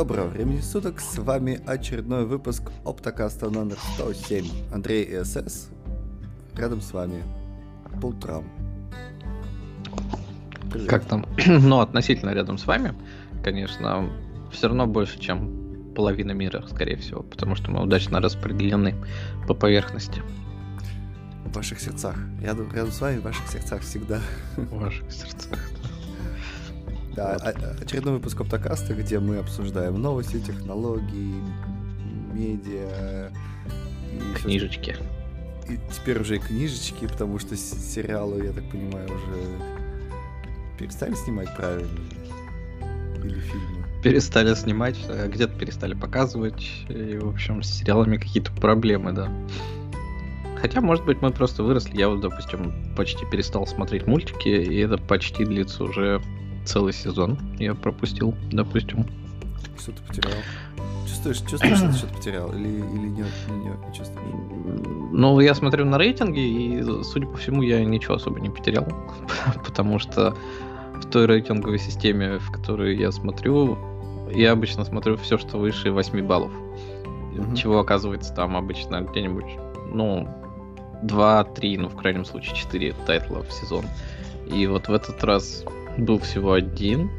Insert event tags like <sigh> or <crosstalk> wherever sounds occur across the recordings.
Доброго времени суток, с вами очередной выпуск Оптокаста номер 107. Андрей и СС, рядом с вами, по утрам. Привет. Как там? <clears throat> ну, относительно рядом с вами, конечно, все равно больше, чем половина мира, скорее всего, потому что мы удачно распределены по поверхности. В ваших сердцах. Рядом, рядом с вами, в ваших сердцах всегда. В ваших сердцах, да, вот. Очередной выпуск Оптокаста, где мы обсуждаем новости, технологии, медиа. И книжечки. И теперь уже и книжечки, потому что сериалы, я так понимаю, уже перестали снимать правильно. Или фильмы. Перестали снимать, а где-то перестали показывать. И, в общем, с сериалами какие-то проблемы, да. Хотя, может быть, мы просто выросли. Я вот, допустим, почти перестал смотреть мультики, и это почти длится уже целый сезон я пропустил, допустим. Что ты потерял? Чувствуешь, чувствуешь, что ты что-то потерял? Или, или нет, нет, не чувствуешь? Ну, я смотрю на рейтинги, и, судя по всему, я ничего особо не потерял. <laughs> Потому что в той рейтинговой системе, в которую я смотрю, я обычно смотрю все, что выше 8 баллов. Mm-hmm. Чего оказывается там обычно где-нибудь, ну, 2-3, ну, в крайнем случае, 4 тайтла в сезон. И вот в этот раз был всего один,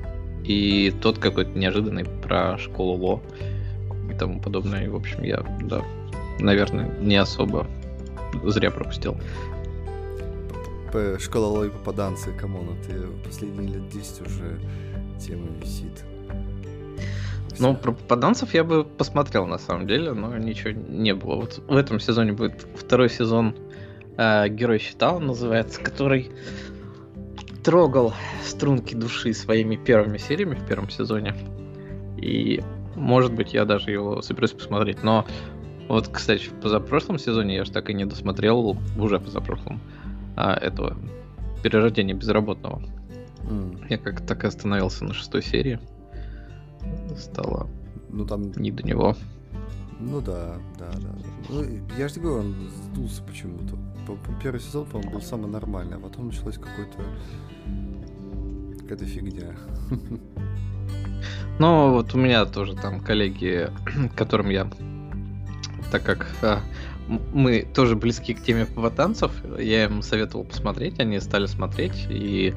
и тот какой-то неожиданный про школоло и тому подобное. И, в общем, я, да, наверное, не особо зря пропустил. Школоло и попаданцы, come on, ты последние лет 10 уже тема висит. Ну, про попаданцев я бы посмотрел, на самом деле, но ничего не было. Вот в этом сезоне будет второй сезон э, Герой Щита, он называется, который трогал струнки души своими первыми сериями в первом сезоне. И, может быть, я даже его собираюсь посмотреть. Но вот, кстати, в позапрошлом сезоне я же так и не досмотрел, уже позапрошлом, а, этого перерождения безработного. Mm. Я как так и остановился на шестой серии. Стало ну, там... не до него. Ну да, да, да. Ну, я же говорю, он сдулся почему-то. Первый сезон, по-моему, был самый нормальный, а потом началось какой-то какая-то фигня. Ну, вот у меня тоже там коллеги, <clears throat> которым я, так как а, мы тоже близки к теме танцев, я им советовал посмотреть, они стали смотреть, и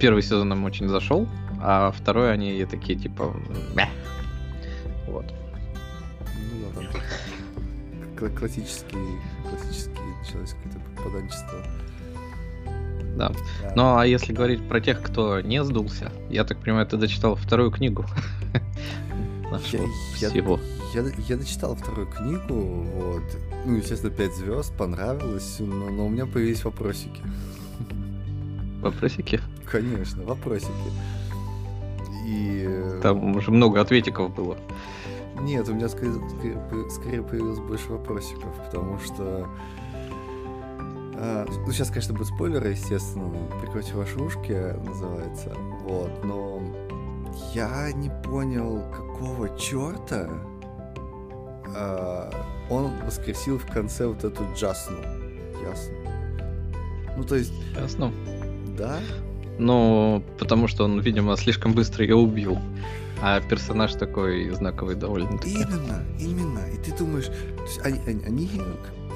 первый сезон им очень зашел, а второй они такие типа, Мя". вот. Ну да, там классический, классический началось какое-то попаданчество. Да. да. Ну а если говорить про тех, кто не сдулся, я так понимаю, ты дочитал вторую книгу. <laughs> Я, всего. Я, я, я дочитал вторую книгу, вот. Ну, естественно, 5 звезд, понравилось, но, но у меня появились вопросики. Вопросики? Конечно, вопросики. И... Э, Там уже много ответиков было. Нет, у меня скорее, скорее, появилось больше вопросиков, потому что ну, сейчас, конечно, будут спойлеры, естественно. Прикройте ваши ушки, называется. Вот, но я не понял, какого черта а, он воскресил в конце вот эту Джасну. Ясно. Ну, то есть... Ясно. Да? Ну, потому что он, видимо, слишком быстро ее убил. А персонаж такой знаковый довольно-таки. Именно, именно. И ты думаешь, они, они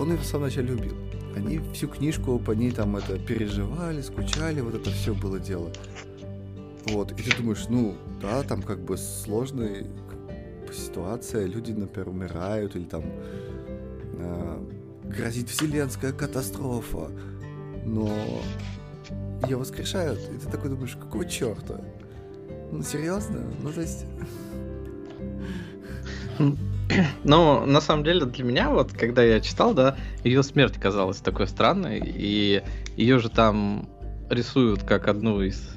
он ее в самом начале убил. Они всю книжку по ней там это переживали, скучали, вот это все было дело. Вот, и ты думаешь, ну, да, там как бы сложная ситуация, люди, например, умирают, или там э, грозит вселенская катастрофа, но ее воскрешают, и ты такой думаешь, какого черта? Ну, серьезно? Ну, то есть... <laughs> <clears throat> Ну, на самом деле, для меня, вот, когда я читал, да, ее смерть казалась такой странной, и ее же там рисуют как одну из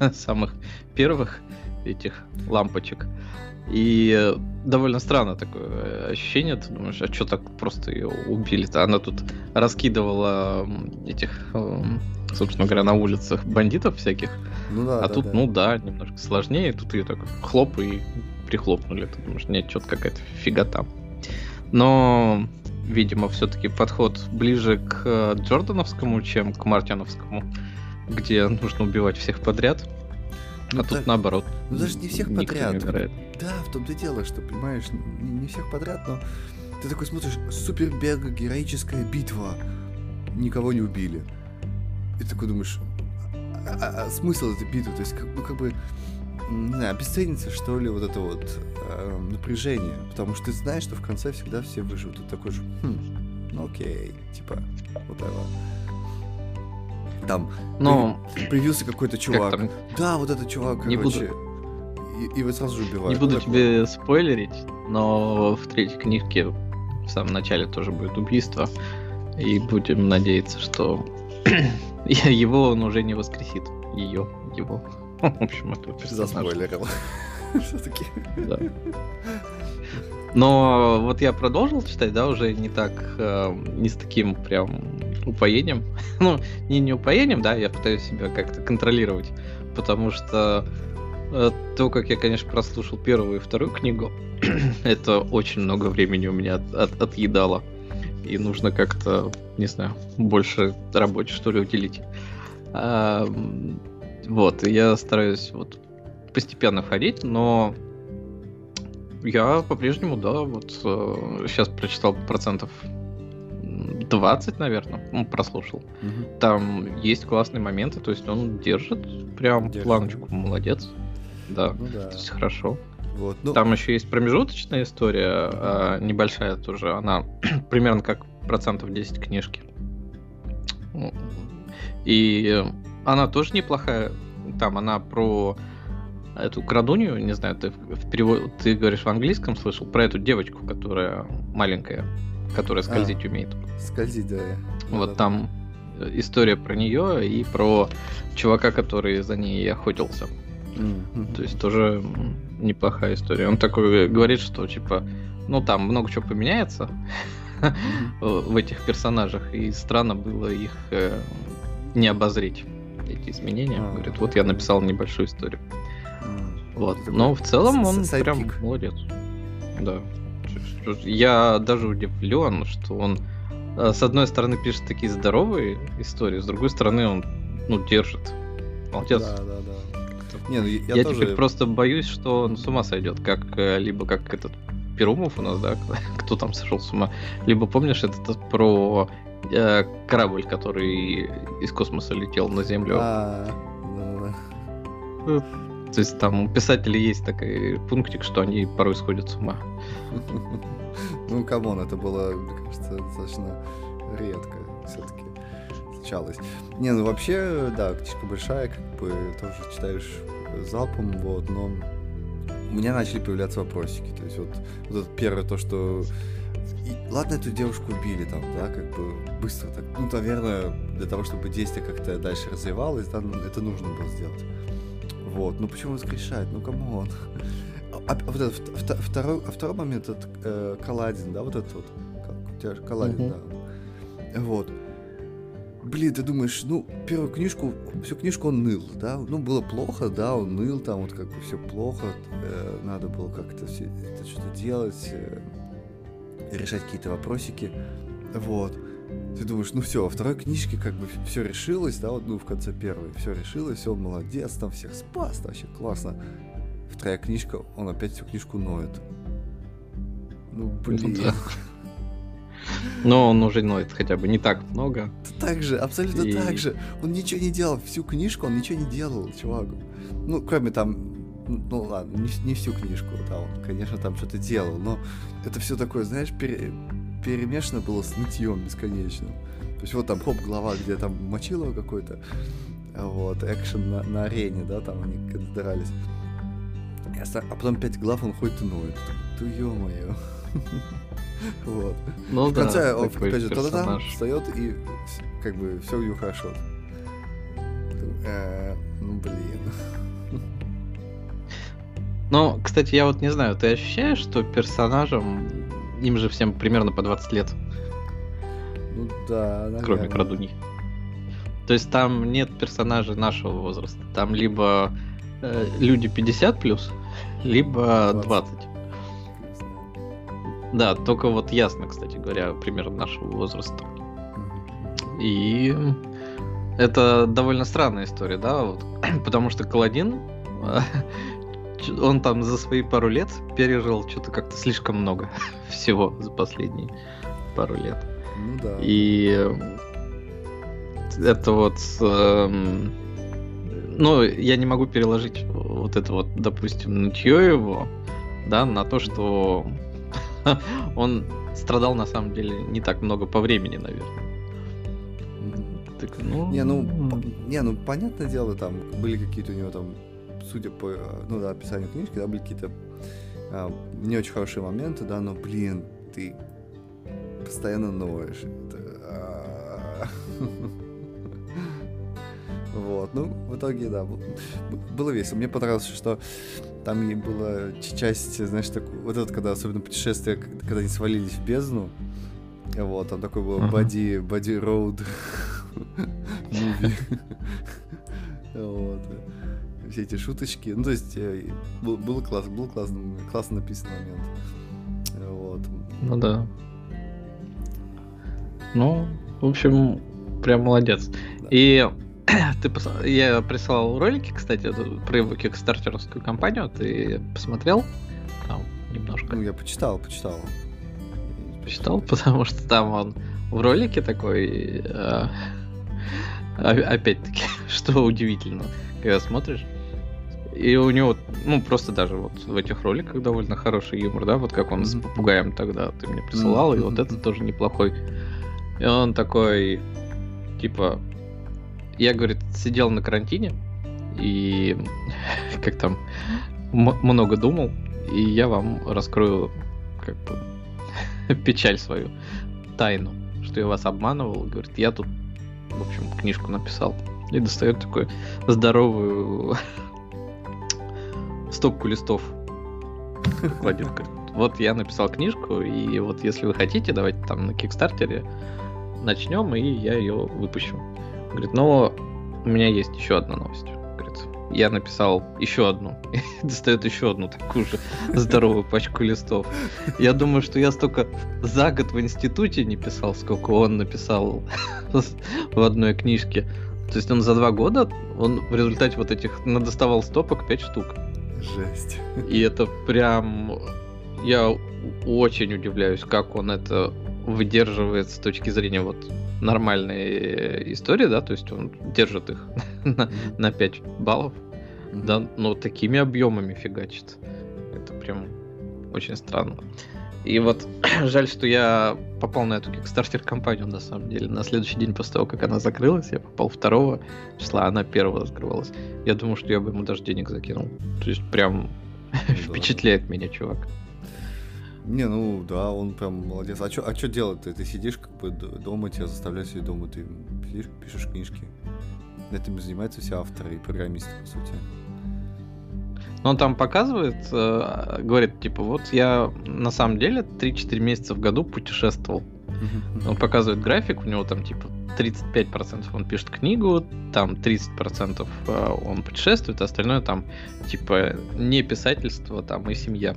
<laughs> самых первых этих лампочек. И довольно странно такое ощущение, ты думаешь, а что так просто ее убили-то? Она тут раскидывала этих, собственно говоря, на улицах бандитов всяких. Ну да, а да, тут, да. ну да, немножко сложнее, тут ее так хлоп и прихлопнули. Ты думаешь, нет, что-то какая-то фигота. Но, видимо, все-таки подход ближе к э, Джордановскому, чем к Мартиновскому, где нужно убивать всех подряд. Ну, а да, тут наоборот. Ну даже не всех подряд. Не да, в том-то и дело, что, понимаешь, не, не всех подряд, но ты такой смотришь, супер героическая битва, никого не убили. И ты такой думаешь, а, а, а смысл этой битвы? То есть, как, ну, как бы, не знаю, обесценится, что ли, вот это вот э, напряжение. Потому что ты знаешь, что в конце всегда все выживут. Ты такой же, хм, ну окей, типа, вот это. Там Но... появился какой-то чувак. Как да, вот этот чувак, не короче. Буду... И, и вы сразу же убивают. Не буду ну, тебе спойлерить, но в третьей книжке в самом начале тоже будет убийство. И будем надеяться, что <clears throat> его он уже не воскресит. Ее, его. В общем, это персонаж. Все-таки. <laughs> Да. Но вот я продолжил читать, да, уже не так, э, не с таким прям упоением. <laughs> ну, не не упоением, да, я пытаюсь себя как-то контролировать, потому что э, то, как я, конечно, прослушал первую и вторую книгу, <clears throat> это очень много времени у меня от, от, отъедало. И нужно как-то, не знаю, больше работе, что ли, уделить. А, вот, я стараюсь вот постепенно ходить, но я по-прежнему, да, вот э, сейчас прочитал процентов 20, наверное, ну, прослушал. Угу. Там есть классные моменты, то есть он держит прям держит. планочку, молодец. Да, ну, да. то есть хорошо. Вот, ну... Там еще есть промежуточная история, а, небольшая тоже, она <clears throat> примерно как процентов 10 книжки. И она тоже неплохая. Там она про эту крадунью, не знаю, ты в перевод, ты говоришь в английском слышал про эту девочку, которая маленькая, которая скользить а, умеет. Скользить, да. Вот да, там да. история про нее и про чувака, который за ней охотился. Mm-hmm. То есть тоже неплохая история. Он такой говорит, что типа, ну там много чего поменяется mm-hmm. <laughs> в этих персонажах, и странно было их э, не обозреть эти изменения. Ah, Говорит, вот я написал небольшую историю. Вот. Но в целом он прям молодец. Да. Я даже удивлен, что он э, с одной стороны пишет такие здоровые истории, с другой стороны он ну держит. Молодец. Да, да, да. Не, ну, я я тоже... теперь просто боюсь, что он с ума сойдет, как э, либо как этот Перумов у нас, да, <laughs> кто там сошел с ума, либо помнишь этот про э, корабль, который из космоса летел на Землю. А, да. То есть там у писателей есть такой пунктик, что они порой сходят с ума. <laughs> Ну, come on, это было, мне кажется, достаточно редко все-таки случалось. Не, ну вообще, да, книжка большая, как бы тоже читаешь залпом, вот, но у меня начали появляться вопросики. То есть вот, вот это первое то, что и, ладно, эту девушку убили там, да, как бы быстро так. Ну, наверное, для того, чтобы действие как-то дальше развивалось, да, это нужно было сделать. Вот, ну почему воскрешать? Ну come on. А, а вот этот второй, а второй момент, это э, Каладин, да, вот этот вот. У тебя же Каладин, uh-huh. да. Вот. Блин, ты думаешь, ну, первую книжку, всю книжку он ныл, да, ну, было плохо, да, он ныл, там вот как бы все плохо, э, надо было как-то все это что-то делать, э, решать какие-то вопросики, вот ты думаешь, ну все, во второй книжке как бы все решилось, да, вот, ну, в конце первой все решилось, он молодец, там всех спас, вообще классно. Вторая книжка, он опять всю книжку ноет. Ну, блин. Ну, да. <laughs> Но он уже ноет хотя бы не так много. Так же, абсолютно и... так же. Он ничего не делал, всю книжку он ничего не делал, чувак. Ну, кроме там, ну ладно, не, не всю книжку, да, он, конечно, там что-то делал, но это все такое, знаешь, пере, перемешано было с нытьем бесконечным. То есть вот там хоп, глава, где там мочилово какой-то, вот, экшен на, на арене, да, там они дрались. А потом пять глав он ходит и ноет. Ты ё-моё. <laughs> Вот. Ну в да, конце, он, опять же, тогда там встает и как бы все у него хорошо. Э, ну блин. <laughs> Ну, кстати, я вот не знаю, ты ощущаешь, что персонажам им же всем примерно по 20 лет. Ну да, наверное. Кроме крадуньи. То есть там нет персонажей нашего возраста. Там либо э, люди 50 плюс, либо 20. 20. Да, только вот ясно, кстати говоря, примерно нашего возраста. И это довольно странная история, да, вот, <clears throat> потому что Каладин <laughs> он там за свои пару лет пережил что-то как-то слишком много <laughs> всего за последние пару лет. Ну да. И это вот... Эм, ну, я не могу переложить вот это вот, допустим, нытье его, да, на то, что <laughs> он страдал на самом деле не так много по времени, наверное. Так, ну... Не, ну, не, ну, понятное дело, там были какие-то у него там, судя по, ну да, описанию книжки, да, были какие-то а, не очень хорошие моменты, да, но, блин, ты постоянно ноешь. Это, а... <laughs> Вот, ну, в итоге, да, было весело. Мне понравилось, что там и была часть, знаешь, так, вот это, когда особенно путешествие, когда они свалились в бездну, вот, там такой был боди, боди роуд <laughs> муви. <laughs> Вот. Все эти шуточки. Ну, то есть, э, было классно, был классно, классно написан момент. Вот. Ну да. Ну, в общем, прям молодец. Да. И <clears throat> ты пос... я прислал ролики, кстати, про его кикстартеровскую компанию. Ты посмотрел? Там немножко. Ну, я почитал, почитал. Почитал, <laughs> потому что там он в ролике такой. Э, опять-таки, <laughs> что удивительно, когда смотришь. И у него, ну, просто даже вот в этих роликах довольно хороший юмор, да, вот как он mm-hmm. с попугаем тогда ты мне присылал, mm-hmm. и вот это тоже неплохой. И он такой, типа, я, говорит, сидел на карантине и <laughs> как там много думал, и я вам раскрою как бы <laughs> печаль свою, тайну, что я вас обманывал. Говорит, я тут, в общем, книжку написал. И достает такую здоровую <laughs> стопку листов. Говорит, вот я написал книжку, и вот если вы хотите, давайте там на Кикстартере начнем, и я ее выпущу. Говорит, но у меня есть еще одна новость. Говорит, я написал еще одну. <laughs> Достает еще одну такую же здоровую пачку листов. Я думаю, что я столько за год в институте не писал, сколько он написал <laughs> в одной книжке. То есть он за два года, он в результате вот этих надоставал стопок 5 штук. Жесть. И это прям... Я очень удивляюсь, как он это выдерживает с точки зрения вот нормальной истории, да, то есть он держит их <laughs> на, на 5 баллов, да, но такими объемами фигачит. Это прям очень странно. И вот <clears throat> жаль, что я попал на эту Kickstarter компанию на самом деле. На следующий день после того, как она закрылась, я попал второго числа, она первого закрывалась. Я думаю, что я бы ему даже денег закинул. То есть прям <laughs> впечатляет меня чувак. Не, ну да, он прям молодец. А что а чё делать ты? Ты сидишь как бы дома, тебя заставляют сидеть дома, ты сидишь, пишешь книжки. Этим занимаются все авторы и программисты, по сути. Но он там показывает, э, говорит, типа, вот я на самом деле 3-4 месяца в году путешествовал. Он показывает график, у него там типа 35% он пишет книгу, там 30% э, он путешествует, а остальное там типа не писательство, там и семья.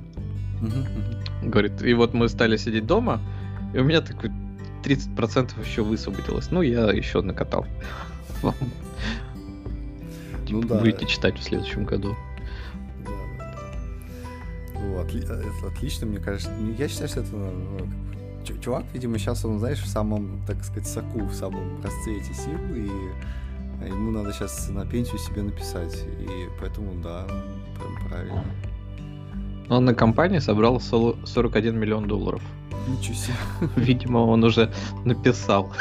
Говорит, и вот мы стали сидеть дома, и у меня такой 30% еще высвободилось. Ну, я еще накатал. Ну типа. Будете читать в следующем году. Вот, это отлично, мне кажется. Я считаю, что это ну, чувак, видимо, сейчас он, знаешь, в самом, так сказать, соку, в самом расцвете сил, и ему надо сейчас на пенсию себе написать. И поэтому, да, прям правильно. Он на компании собрал 41 миллион долларов. Ничего себе. Видимо, он уже написал.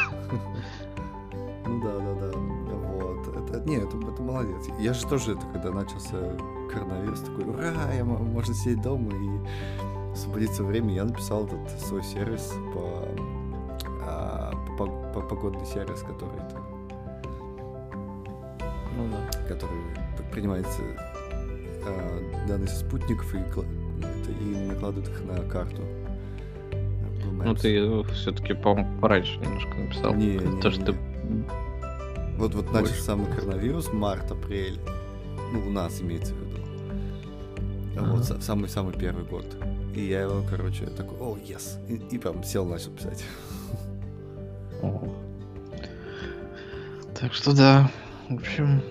Ну да, да, да. Вот. Это, не, это, это молодец. Я же тоже, это, когда начался коронавирус, такой, ура, я можно сидеть дома и освободиться время. Я написал этот свой сервис по, а, по, по погодный сервис, который это, ну, да. который принимается а, данные со спутников и, это, и накладывают их на карту. Ну ты все-таки, по-моему, пораньше немножко написал. Не, не, То, не, что не. ты... Вот, вот начался самый коронавирус, март-апрель. Ну, у нас имеется в виду. Ага. Вот самый-самый первый год. И я его, короче, такой, о, yes. И, и прям сел, начал писать. Так что да, в общем,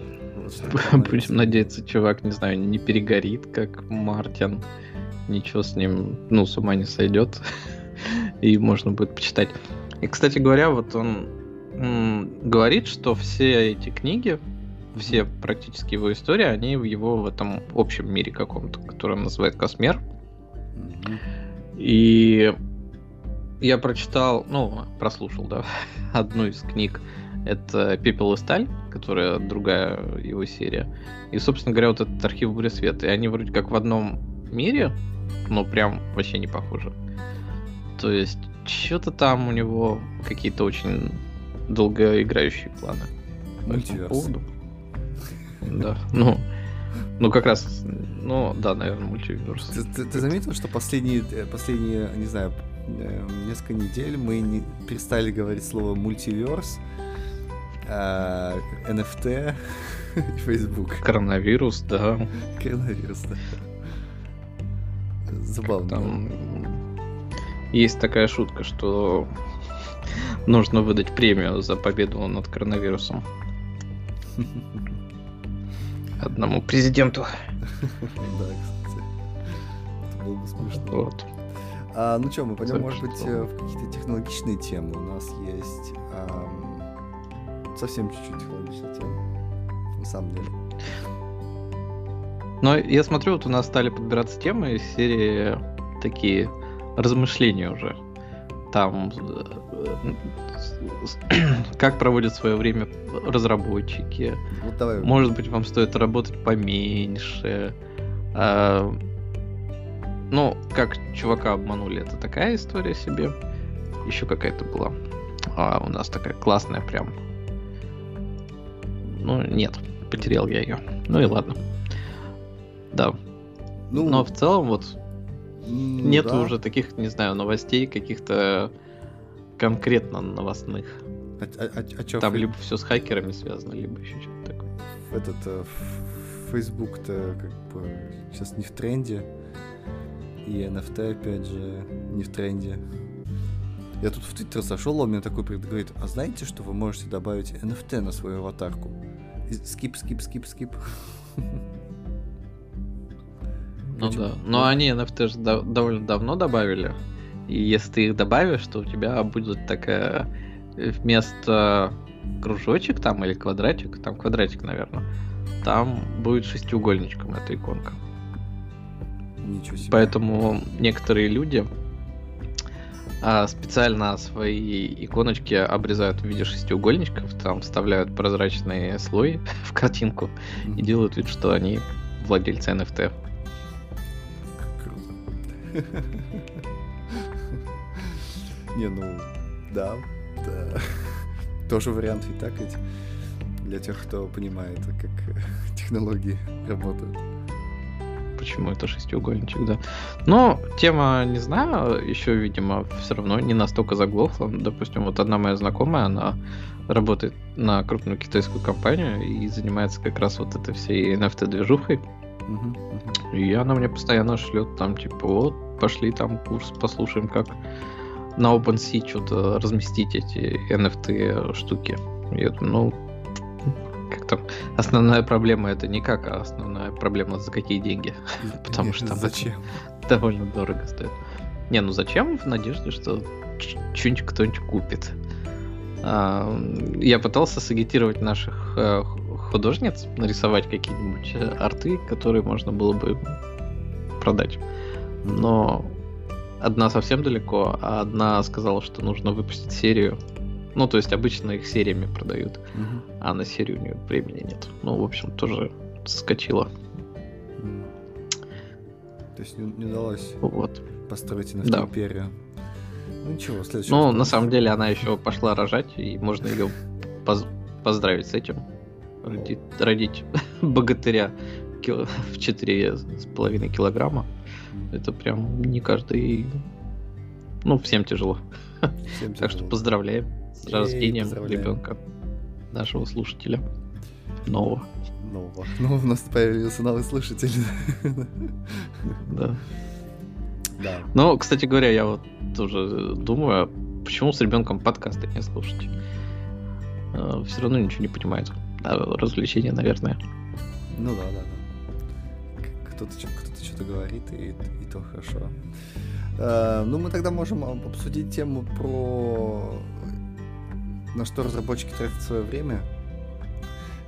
<laughs> Будем надеяться, чувак, не знаю, не перегорит, как Мартин. Ничего с ним, ну, с ума не сойдет. <laughs> И можно будет почитать. И, кстати говоря, вот он говорит, что все эти книги, все практически его истории, они в его в этом общем мире каком-то, который он называет Космер. И я прочитал, ну, прослушал, да, <laughs> одну из книг. Это «Пепел и сталь», которая другая его серия. И, собственно говоря, вот этот архив «Буря света». И они вроде как в одном мире, но прям вообще не похожи. То есть, что-то там у него какие-то очень долгоиграющие планы. Мультиверс. Да, ну, ну как раз, ну да, наверное, мультиверс. Ты, ты, ты заметил, что последние, э, последние, не знаю, э, несколько недель мы не перестали говорить слово мультиверс, а, NFT <laughs> и Facebook. Коронавирус, да. Коронавирус, да. Забавно. Там есть такая шутка, что нужно выдать премию за победу над коронавирусом. <laughs> Одному президенту. Да, кстати. Это было бы смешно. Вот. А, ну что, мы пойдем, может быть, в какие-то технологичные темы. У нас есть эм, совсем чуть-чуть технологичная тема. На самом деле. Но я смотрю, вот у нас стали подбираться темы из серии такие размышления уже. Там э, <clears throat> как проводят свое время разработчики. Вот давай. Может быть, вам стоит работать поменьше. А, ну, как чувака обманули, это такая история себе. Еще какая-то была. А, у нас такая классная прям. Ну, нет, потерял я ее. Ну и ладно. Да. Ну, Но в целом вот ну, нет да. уже таких, не знаю, новостей каких-то конкретно новостных. А, а, а, чё, Там фей... либо все с хакерами связано, либо еще что-то такое. Этот э, Facebook-то как бы сейчас не в тренде. И NFT, опять же, не в тренде. Я тут в Твиттер зашел, он мне такой говорит, а знаете, что вы можете добавить NFT на свою аватарку? скип, скип, скип, скип. Ну Почему? да. Но они NFT же довольно давно добавили. И если ты их добавишь, то у тебя будет такая э, вместо кружочек там или квадратик, там квадратик, наверное, там будет шестиугольничком эта иконка. Ничего себе. Поэтому некоторые люди а, специально свои иконочки обрезают в виде шестиугольничков, там вставляют прозрачный слой <laughs> в картинку mm-hmm. и делают вид, что они владельцы NFT. Круто. <laughs> Не, ну, да, да. Тоже вариант ведь так ведь для тех, кто понимает, как технологии работают. Почему это шестиугольничек, да. Но тема, не знаю, еще, видимо, все равно не настолько заглохла. Допустим, вот одна моя знакомая, она работает на крупную китайскую компанию и занимается как раз вот этой всей NFT-движухой. Uh-huh, uh-huh. И она мне постоянно шлет там, типа, вот, пошли там курс, послушаем, как на OpenSea что-то разместить эти NFT штуки. Я думаю, ну, как там, основная проблема это не как, а основная проблема за какие деньги. <laughs> Потому что зачем? довольно дорого стоит. Не, ну зачем? В надежде, что что-нибудь кто-нибудь купит. А, я пытался сагитировать наших э, художниц, нарисовать какие-нибудь э, арты, которые можно было бы продать. Но одна совсем далеко, а одна сказала, что нужно выпустить серию. Ну, то есть обычно их сериями продают, угу. а на серию у нее времени нет. Ну, в общем, тоже скочила. То есть не, не удалось вот. построить на да. империю. Ну ничего, следующий. Ну, на самом деле она еще пошла рожать, и можно ее поз- поздравить с этим. Родить, родить <laughs> богатыря в четыре с половиной килограмма. Это прям не каждый... Ну, всем тяжело. Всем так что поздравляем с рождением ребенка нашего слушателя. Нового. Нового. Ну, у нас появился новый слушатель. Да. Да. Ну, кстати говоря, я вот тоже думаю, почему с ребенком подкасты не слушать? Э, Все равно ничего не понимает. Да, развлечения, наверное. Ну да, да, да. Кто-то, кто-то что-то говорит, и, и то хорошо. Э, ну, мы тогда можем об- обсудить тему про на что разработчики тратят свое время.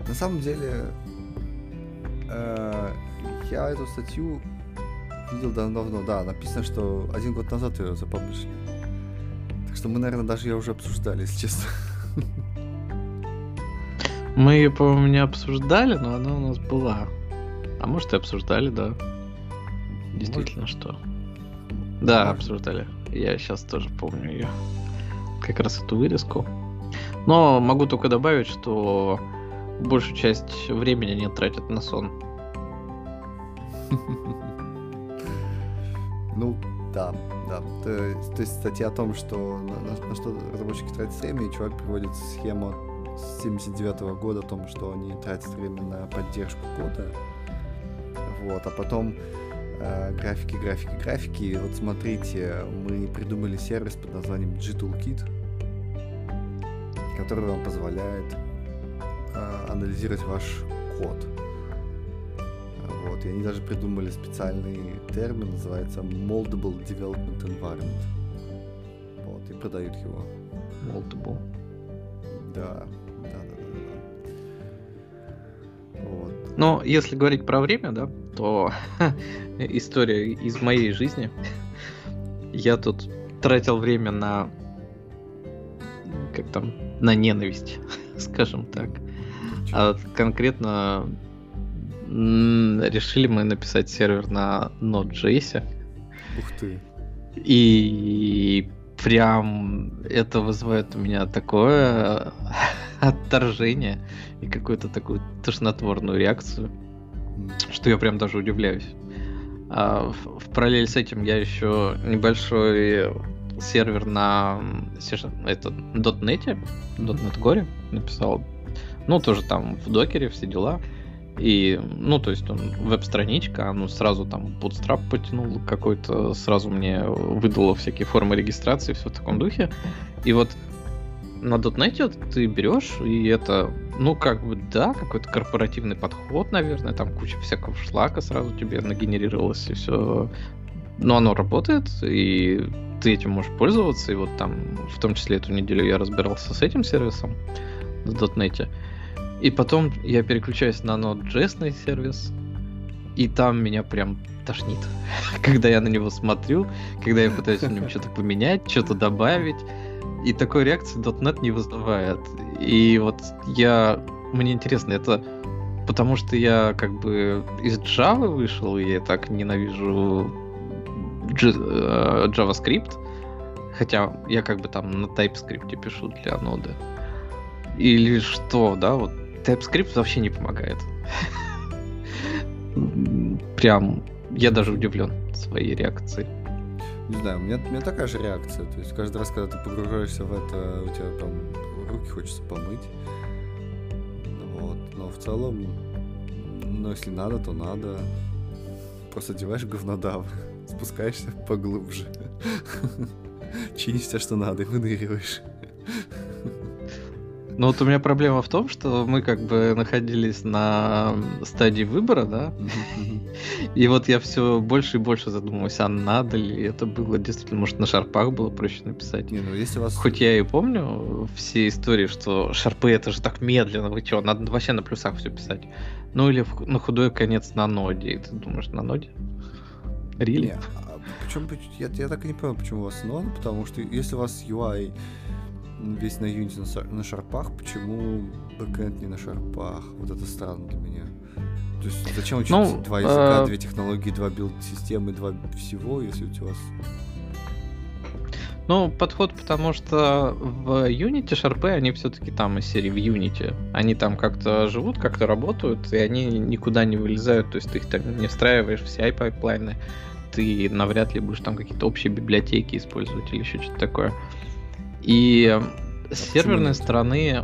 На самом деле, э, я эту статью видел давно, да, написано, что один год назад ее запаблишили. Так что мы, наверное, даже ее уже обсуждали, если честно. Мы ее, по-моему, не обсуждали, но она у нас была. А может и обсуждали, да. Действительно, что. Да, Может. обсуждали. Я сейчас тоже помню ее. Как раз эту вырезку. Но могу только добавить, что большую часть времени не тратят на сон. <laughs> Ну, да, да. То, есть- то есть статья о том, что на, на- на что разработчики тратят время, и чувак приводит схему с 79 года о том, что они тратят время на поддержку кода. Вот, а потом э, графики, графики, графики. И вот смотрите, мы придумали сервис под названием G-Toolkit, который вам позволяет э, анализировать ваш код. Вот, и они даже придумали специальный термин, называется Moldable Development Environment. Вот, и продают его. Multiple. Да, да, да, да, да. Вот. Но если говорить про время, да, то <laughs> история из моей жизни. Я тут тратил время на как там на ненависть, <laughs> скажем так. А конкретно решили мы написать сервер на Node.js. Ух ты. И прям это вызывает у меня такое отторжение и какую-то такую тошнотворную реакцию, что я прям даже удивляюсь. А в, в параллель с этим я еще небольшой сервер на это, .NET, .NET Core написал. Ну, тоже там в докере все дела. И, ну, то есть он веб-страничка, ну, сразу там Bootstrap потянул какой-то, сразу мне выдало всякие формы регистрации, все в таком духе. И вот на .NET ты берешь, и это, ну, как бы, да, какой-то корпоративный подход, наверное, там куча всякого шлака сразу тебе нагенерировалось, и все. Но оно работает, и ты этим можешь пользоваться, и вот там, в том числе эту неделю я разбирался с этим сервисом на .NET. И потом я переключаюсь на Node.js сервис, и там меня прям тошнит, <laughs> когда я на него смотрю, когда я пытаюсь в нем <laughs> что-то поменять, что-то добавить. И такой реакции .NET не вызывает. И вот я... Мне интересно, это потому что я как бы из Java вышел, и я так ненавижу э, JavaScript, хотя я как бы там на TypeScript пишу для ноды. Или что, да, вот TypeScript вообще не помогает. <laughs> Прям я даже удивлен своей реакцией. Не знаю, у меня, у меня такая же реакция. То есть каждый раз, когда ты погружаешься в это, у тебя там руки хочется помыть. Вот. Но в целом, ну, если надо, то надо. Просто одеваешь говнодав, <laughs> спускаешься поглубже. <laughs> Чинишь все, что надо, и выныриваешь. <laughs> Ну вот у меня проблема в том, что мы как бы находились на стадии выбора, да, и вот я все больше и больше задумываюсь, а надо ли это было действительно, может на шарпах было проще написать. Не, ну если у вас... Хоть я и помню все истории, что шарпы это же так медленно, вы чё, надо вообще на плюсах все писать. Ну или на худой конец на ноде, и ты думаешь, на ноде? Рили? Не, а почему, я, я так и не понял, почему у вас нон, потому что если у вас UI весь на Unity на, на шарпах, почему бэкэнд не на шарпах? Вот это странно для меня. То есть зачем учить Ну, два языка, э, две технологии, два build-системы, два всего, если у вас... Ну, подход, потому что в Unity шарпы, они все-таки там из серии в Unity. Они там как-то живут, как-то работают, и они никуда не вылезают, то есть ты их там не встраиваешь в CI-пайплайны, ты навряд ли будешь там какие-то общие библиотеки использовать или еще что-то такое. И с серверной нет? стороны...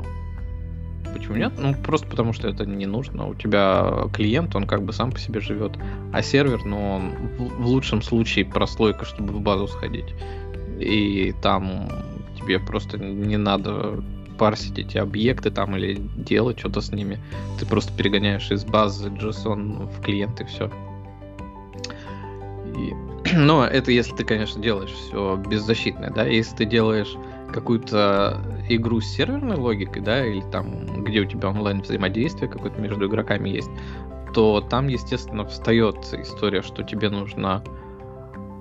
Почему нет? Ну, просто потому что это не нужно. У тебя клиент, он как бы сам по себе живет. А сервер, ну, он в, в лучшем случае прослойка, чтобы в базу сходить. И там тебе просто не надо парсить эти объекты там или делать что-то с ними. Ты просто перегоняешь из базы JSON в клиент и все. И... <clears throat> Но это если ты, конечно, делаешь все беззащитное, да, если ты делаешь какую-то игру с серверной логикой, да, или там, где у тебя онлайн взаимодействие какое-то между игроками есть, то там, естественно, встает история, что тебе нужно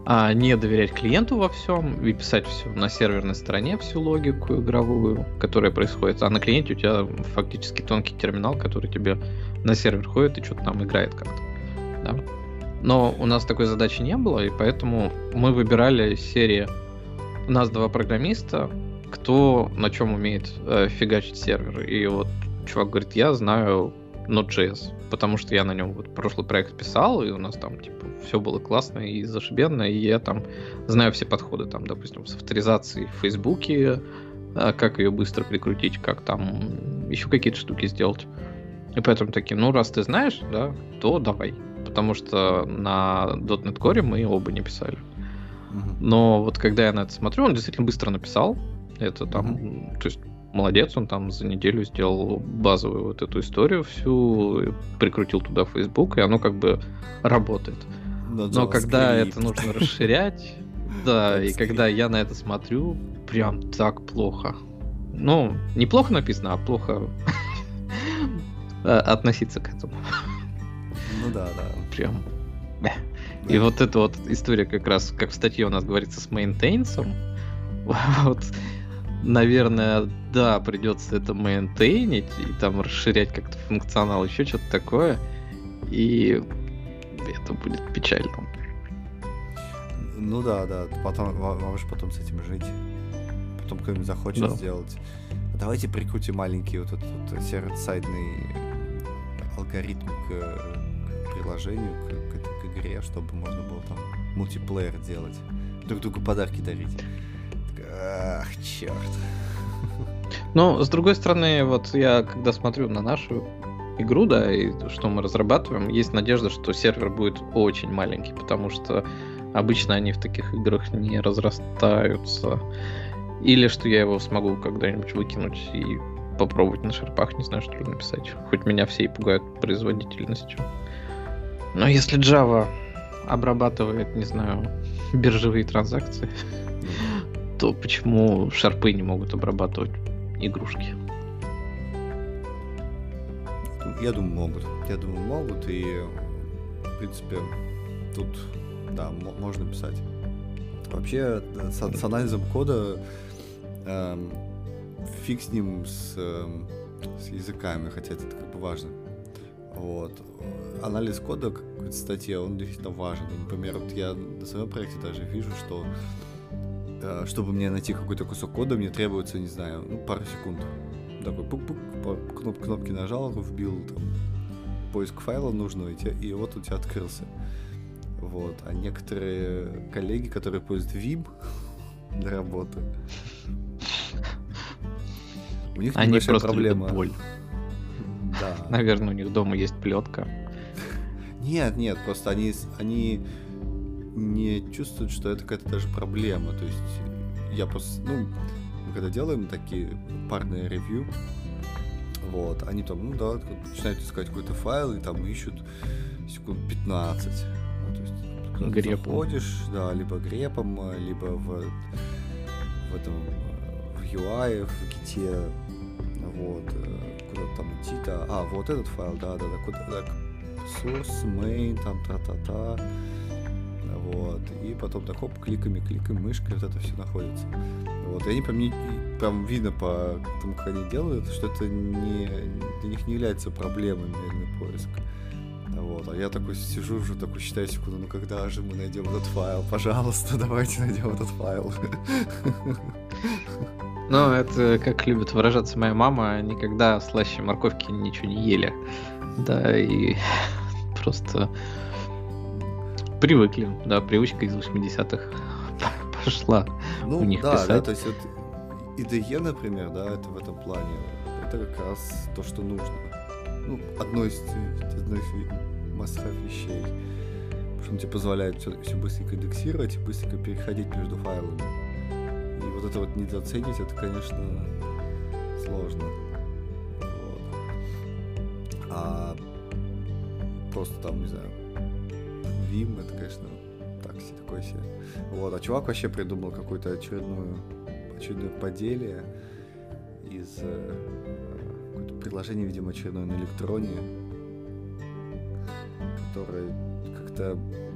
а, не доверять клиенту во всем и писать все на серверной стороне, всю логику игровую, которая происходит, а на клиенте у тебя фактически тонкий терминал, который тебе на сервер ходит и что-то там играет как-то. Да? Но у нас такой задачи не было, и поэтому мы выбирали серии у нас два программиста, кто на чем умеет э, фигачить сервер. И вот чувак говорит, я знаю Node.js, потому что я на нем вот прошлый проект писал, и у нас там типа все было классно и зашибенно, и я там знаю все подходы, там, допустим, с авторизацией в Фейсбуке, э, как ее быстро прикрутить, как там еще какие-то штуки сделать. И поэтому такие, ну раз ты знаешь, да, то давай. Потому что на .NET Core мы оба не писали. Но вот когда я на это смотрю, он действительно быстро написал. Это там, mm-hmm. то есть молодец, он там за неделю сделал базовую вот эту историю всю, прикрутил туда Facebook, и оно как бы работает. Но, Но когда это нужно расширять, <laughs> да, и когда я на это смотрю, прям так плохо. Ну, неплохо написано, а плохо <laughs> относиться к этому. Ну да, да. Прям. И вот эта вот история как раз, как в статье у нас говорится, с мейнтейнсом, <laughs> вот, наверное, да, придется это мейнтейнить и там расширять как-то функционал, еще что-то такое, и это будет печально. Ну да, да, потом, вам же потом с этим жить. Потом кто-нибудь захочет да. сделать. Давайте прикрутим маленький вот этот вот сервер-сайдный алгоритм к приложению, к, к, игре, чтобы можно было там мультиплеер делать, друг другу подарки дарить. Ах, черт. Ну, с другой стороны, вот я когда смотрю на нашу игру, да, и что мы разрабатываем, есть надежда, что сервер будет очень маленький, потому что обычно они в таких играх не разрастаются. Или что я его смогу когда-нибудь выкинуть и попробовать на шерпах, не знаю, что написать. Хоть меня все и пугают производительностью. Но если Java обрабатывает, не знаю, <laughs> биржевые транзакции, то почему шарпы не могут обрабатывать игрушки? Я думаю, могут. Я думаю, могут. И, в принципе, тут, да, можно писать. Вообще, с, с анализом кода э, фиг с ним с, э, с языками, хотя это как бы важно. Вот. Анализ кода в статье, он действительно важен. Например, вот я на своем проекте даже вижу, что э, чтобы мне найти какой-то кусок кода, мне требуется, не знаю, ну, пару секунд. Такой пук-пук, кноп кнопки нажал, вбил там поиск файла нужного, и, те, и вот у тебя открылся. Вот. А некоторые коллеги, которые пользуют Vim <laughs> для работы, у них Они просто проблема. боль. Да. Наверное, у них дома есть плетка. Нет, нет, просто они, они не чувствуют, что это какая-то даже проблема. То есть я просто, ну, мы когда делаем такие парные ревью, вот, они там, ну да, начинают искать какой-то файл и там ищут секунд 15. Ну, то есть, грепом. заходишь, да, либо грепом, либо в, в этом в UI, в гите, вот, куда там идти-то. А, вот этот файл, да, да, да, куда, так, source, main, там, та-та-та. Вот. И потом так, оп, кликами, кликами, мышкой вот это все находится. Вот. И они прям, не, прям видно по тому, как они делают, что это не, для них не является проблемой медленный поиск. Вот. А я такой сижу уже, такой считаю секунду, ну когда же мы найдем этот файл? Пожалуйста, <laughs> давайте найдем этот файл. <laughs> Ну, это, как любит выражаться моя мама, никогда слаще морковки ничего не ели. Да, и <laughs> просто привыкли, да, привычка из 80-х <laughs> пошла ну, у них да, писать. Да, то есть вот IDE, например, да, это в этом плане, это как раз то, что нужно. Ну, одно из, одно из must вещей. Потому что он тебе позволяет все, все быстренько индексировать и быстренько переходить между файлами. И вот это вот недооценить, это, конечно, сложно. Вот. А просто там, не знаю, Vim, это, конечно, так себе, такой себе. Вот, а чувак вообще придумал какую-то очередную, очередное поделие из э, какое-то приложение, видимо, очередное на электроне, которое как-то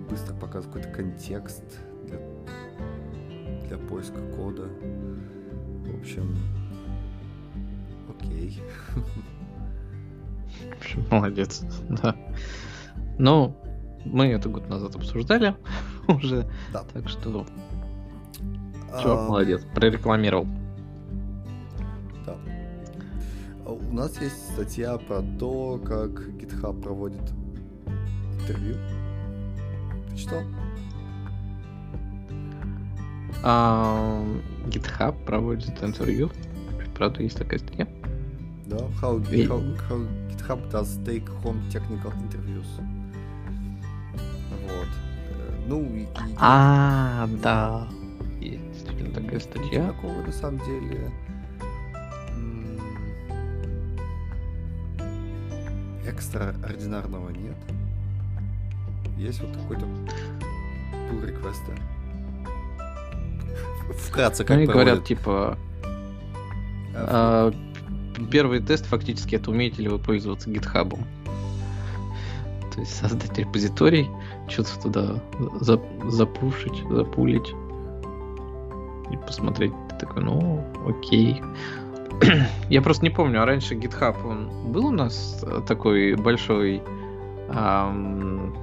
быстро показывает какой-то контекст для, для поиска кода. В общем, окей. В общем, молодец, <laughs> да. Ну, мы это год назад обсуждали <laughs> уже, Да. так что чувак А, молодец, прорекламировал. Да. А У нас есть статья про то, как GitHub проводит интервью. Ты читал? А, GitHub проводит интервью. Правда, есть такая статья? Да. How, how, how GitHub does take home technical interviews. Вот. Э, Ну, и, и- А, да. Есть действительно такая статья. такого на самом деле экстраординарного нет. Есть вот какой-то pull реквесты. Вкратце, как Они говорят, проводят. типа, А, а, первый тест фактически это умеете ли вы пользоваться GitHub. То есть создать репозиторий, что-то туда за- запушить, запулить и посмотреть. Ты такой, ну, окей. <clears throat> Я просто не помню, а раньше GitHub, он был у нас такой большой ам,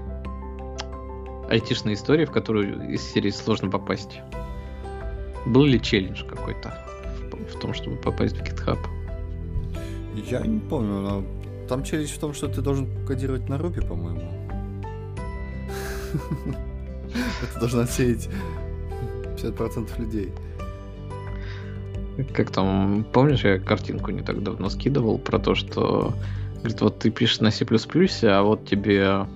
айтишной истории, в которую из серии сложно попасть? Был ли челлендж какой-то в, в том, чтобы попасть в GitHub? Я не помню, но там челлендж в том, что ты должен кодировать на Ruby, по-моему. <laughs> Это должно отсеять 50% людей. Как там, помнишь, я картинку не так давно скидывал про то, что говорит, вот ты пишешь на C++, а вот тебе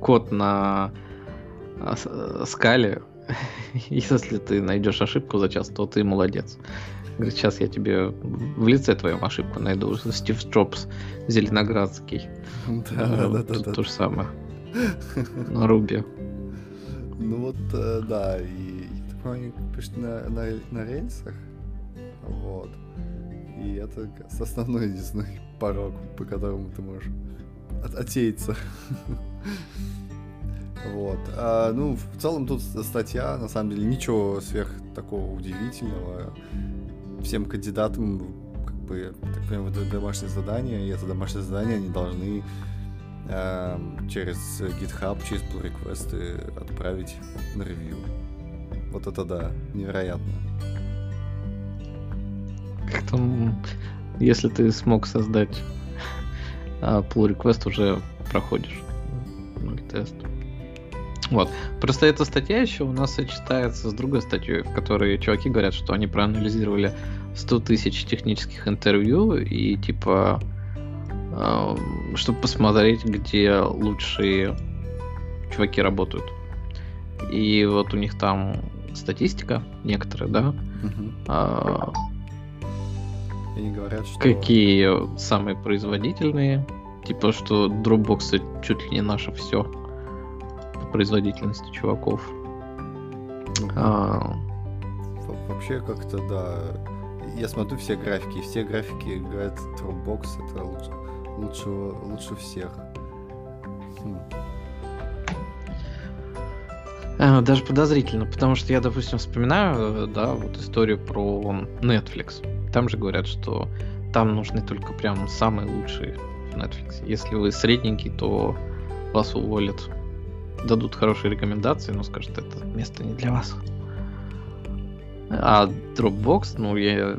код на э, скале, <laughs> если ты найдешь ошибку за час, то ты молодец. Говорит, сейчас я тебе в лице твою ошибку найду. Стив Джобс, Зеленоградский. Да, да, да, да. То же самое. <laughs> На Руби. Ну вот, э, да, и я так понимаю, они пишут на, на, на рельсах. Вот. И это основной единственный порог, по которому ты можешь от- отсеяться. <laughs> Вот. А, ну, в целом тут статья, на самом деле, ничего сверх такого удивительного. Всем кандидатам, как бы, так понимаю, выдают домашнее задание, и это домашнее задание они должны эм, через GitHub, через pull реквесты отправить на ревью. Вот это да, невероятно. Как там, если ты смог создать а, pull request, уже проходишь ну, тест. Вот. Просто эта статья еще у нас сочетается с другой статьей, в которой чуваки говорят, что они проанализировали 100 тысяч технических интервью и типа чтобы посмотреть, где лучшие чуваки работают. И вот у них там статистика некоторая, да, Мгм. а, И они говорят, что... какие самые производительные, типа что Dropbox чуть ли не наше все производительности чуваков. А, Во- Вообще как-то, да. Я смотрю все графики, все графики говорят, Dropbox это лучше, лучше, лучше всех. Хм. а, даже подозрительно, потому что я, допустим, вспоминаю, э, да, вот историю про Netflix. Там же говорят, что там нужны только прям самые лучшие в Netflix. Если вы средненький, то вас уволят. Дадут хорошие рекомендации, но скажут, это место не для вас. А Dropbox, ну, я...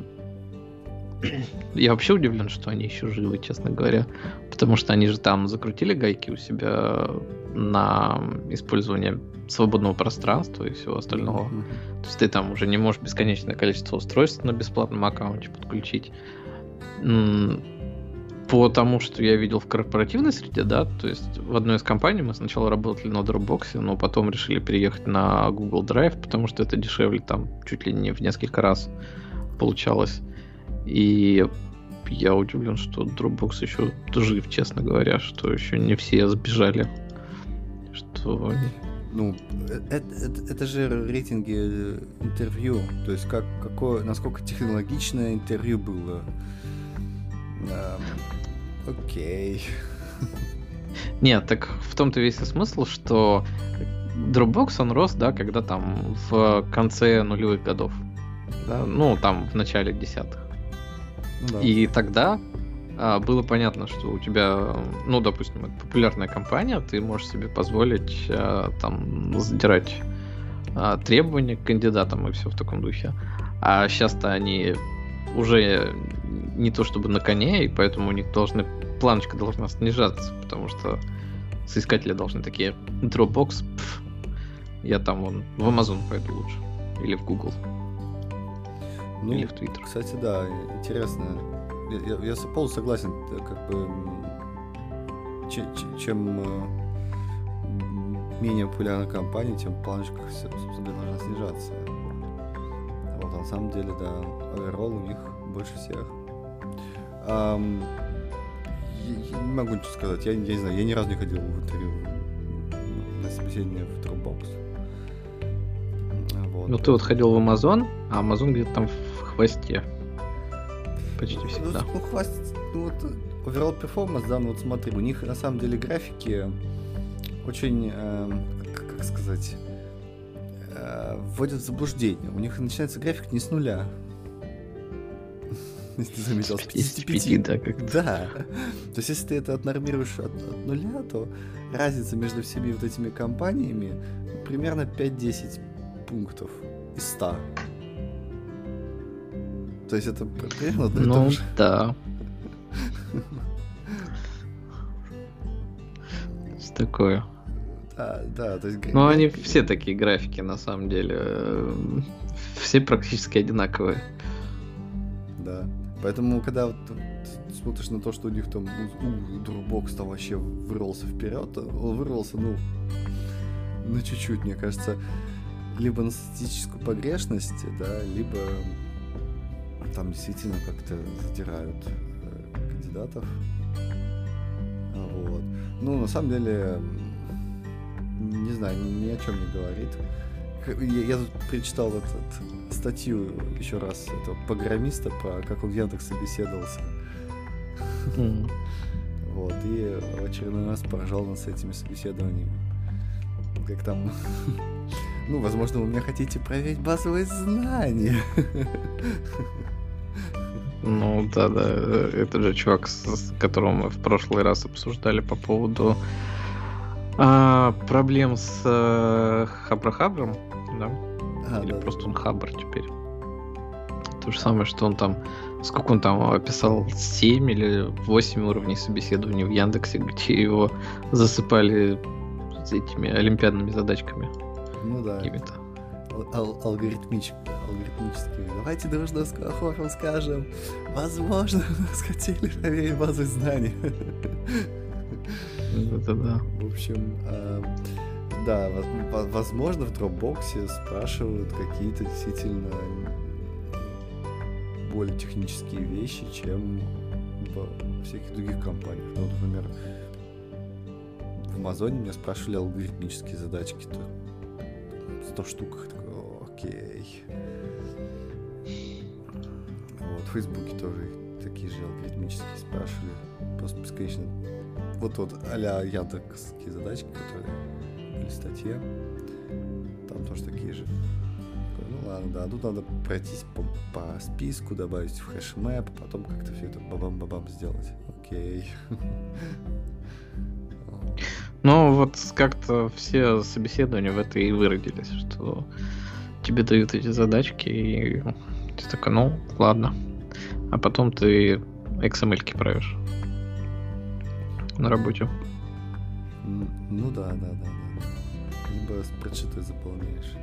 Я вообще удивлен, что они еще живы, честно говоря. Потому что они же там закрутили гайки у себя на использование свободного пространства и всего остального. Мгм. То есть ты там уже не можешь бесконечное количество устройств на бесплатном аккаунте подключить. По тому, что я видел в корпоративной среде, да, то есть в одной из компаний мы сначала работали на Dropbox, но потом решили переехать на Google Drive, потому что это дешевле, там чуть ли не в несколько раз получалось. И я удивлен, что Dropbox еще жив, честно говоря, что еще не все сбежали. Что ну, это, это, это же рейтинги э, интервью, то есть как, какое, насколько технологичное интервью было. Окей. Нет, так в том-то весь и смысл, что Dropbox, он рос, да, когда там в конце нулевых годов. Да, ну, там в начале десятых. Да. И тогда а, было понятно, что у тебя, ну, допустим, это популярная компания, ты можешь себе позволить а, там задирать а, требования к кандидатам и все в таком духе. А сейчас-то они уже не то чтобы на коне, и поэтому у них должны планочка должна снижаться, потому что соискатели должны такие Dropbox, пф, я там вон в Amazon пойду лучше. Или в Google. Ну, Или в Twitter. Кстати, да, интересно я, я, я полностью согласен, э, как бы чем, чем э, менее популярная компания, тем планочка, собственно, должна снижаться. Вот, а на самом деле, да, оверолл у них больше всех. Um, я, я не могу ничего сказать, я, я не знаю, я ни разу не ходил в интервью на собеседование в Dropbox. Вот. Ну ты вот ходил в Amazon, а Amazon где-то там в хвосте почти ну, всегда. Ну, хвастать, ну вот overall performance, да, ну вот смотри, у них на самом деле графики очень, э, как сказать, э, вводят в заблуждение. У них начинается график не с нуля. <laughs> Если ты заметил, с 55. да, как Да. То есть, если ты это отнормируешь от, от нуля, то разница между всеми вот этими компаниями примерно 5-10 пунктов из 100. То есть это примерно одно Ну, да. Такое. Да, да, то есть... Ну, они все такие графики, на самом деле. Все практически одинаковые. Да. Поэтому, когда вот смотришь на то, что у них там у, Дурбокс там вообще вырвался вперед, вырвался, ну, на чуть-чуть, мне кажется, либо на статистическую погрешность, да, либо там действительно как-то задирают э, кандидатов. Вот. Ну, на самом деле, не знаю, ни, ни о чем не говорит. Я, я тут прочитал этот, статью еще раз этого программиста про как он Яндекс собеседовался. Mm. Вот, и в очередной раз поражал нас этими собеседованиями. Как там... <laughs> ну, возможно, вы меня хотите проверить базовые знания. Ну да, да, это же чувак, с которым мы в прошлый раз обсуждали по поводу а, проблем с а, Хабрахабром, да? А, Или да, просто да. он Хабр теперь. То же самое, что он там, сколько он там описал, 7 или 8 уровней собеседований в Яндексе, где его засыпали этими олимпиадными задачками. Ну да. Какими-то ал- алгоритмич, алгоритмическими. Давайте дружно с Кохофом скажем, возможно, <laughs> нас хотели проверить базу знаний. <laughs> Это да. В общем, э, да, возможно, в Dropbox спрашивают какие-то действительно более технические вещи, чем в всяких других компаниях. Ну, например, в Амазоне меня спрашивали алгоритмические задачки, то 100 штук окей. Вот, в Фейсбуке тоже такие же алгоритмические спрашивали. Просто бесконечно. Вот вот а-ля Яндексские задачки, которые в статье. Там тоже такие же. Ну ладно, да, тут надо пройтись по, по списку, добавить в хэшмэп, потом как-то все это бабам-бабам сделать. Окей. <laughs> Ну, вот как-то все собеседования в это и выродились, что тебе дают эти задачки, и ты такой, ну, ладно. А потом ты XML-ки правишь на работе. Ну да, да, да, да. Либо спредшиты заполняешь.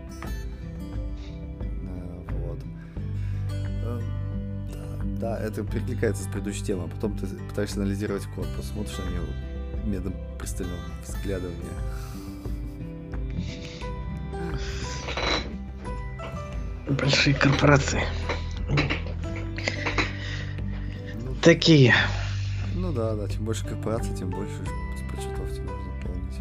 А, вот. А, да, да, это перекликается с предыдущей темой, а потом ты пытаешься анализировать код, посмотришь на него методом пристального взглядывания. большие корпорации. такие. Ну да, да, чем больше корпораций, тем больше подсчетов тебе нужно заполнить.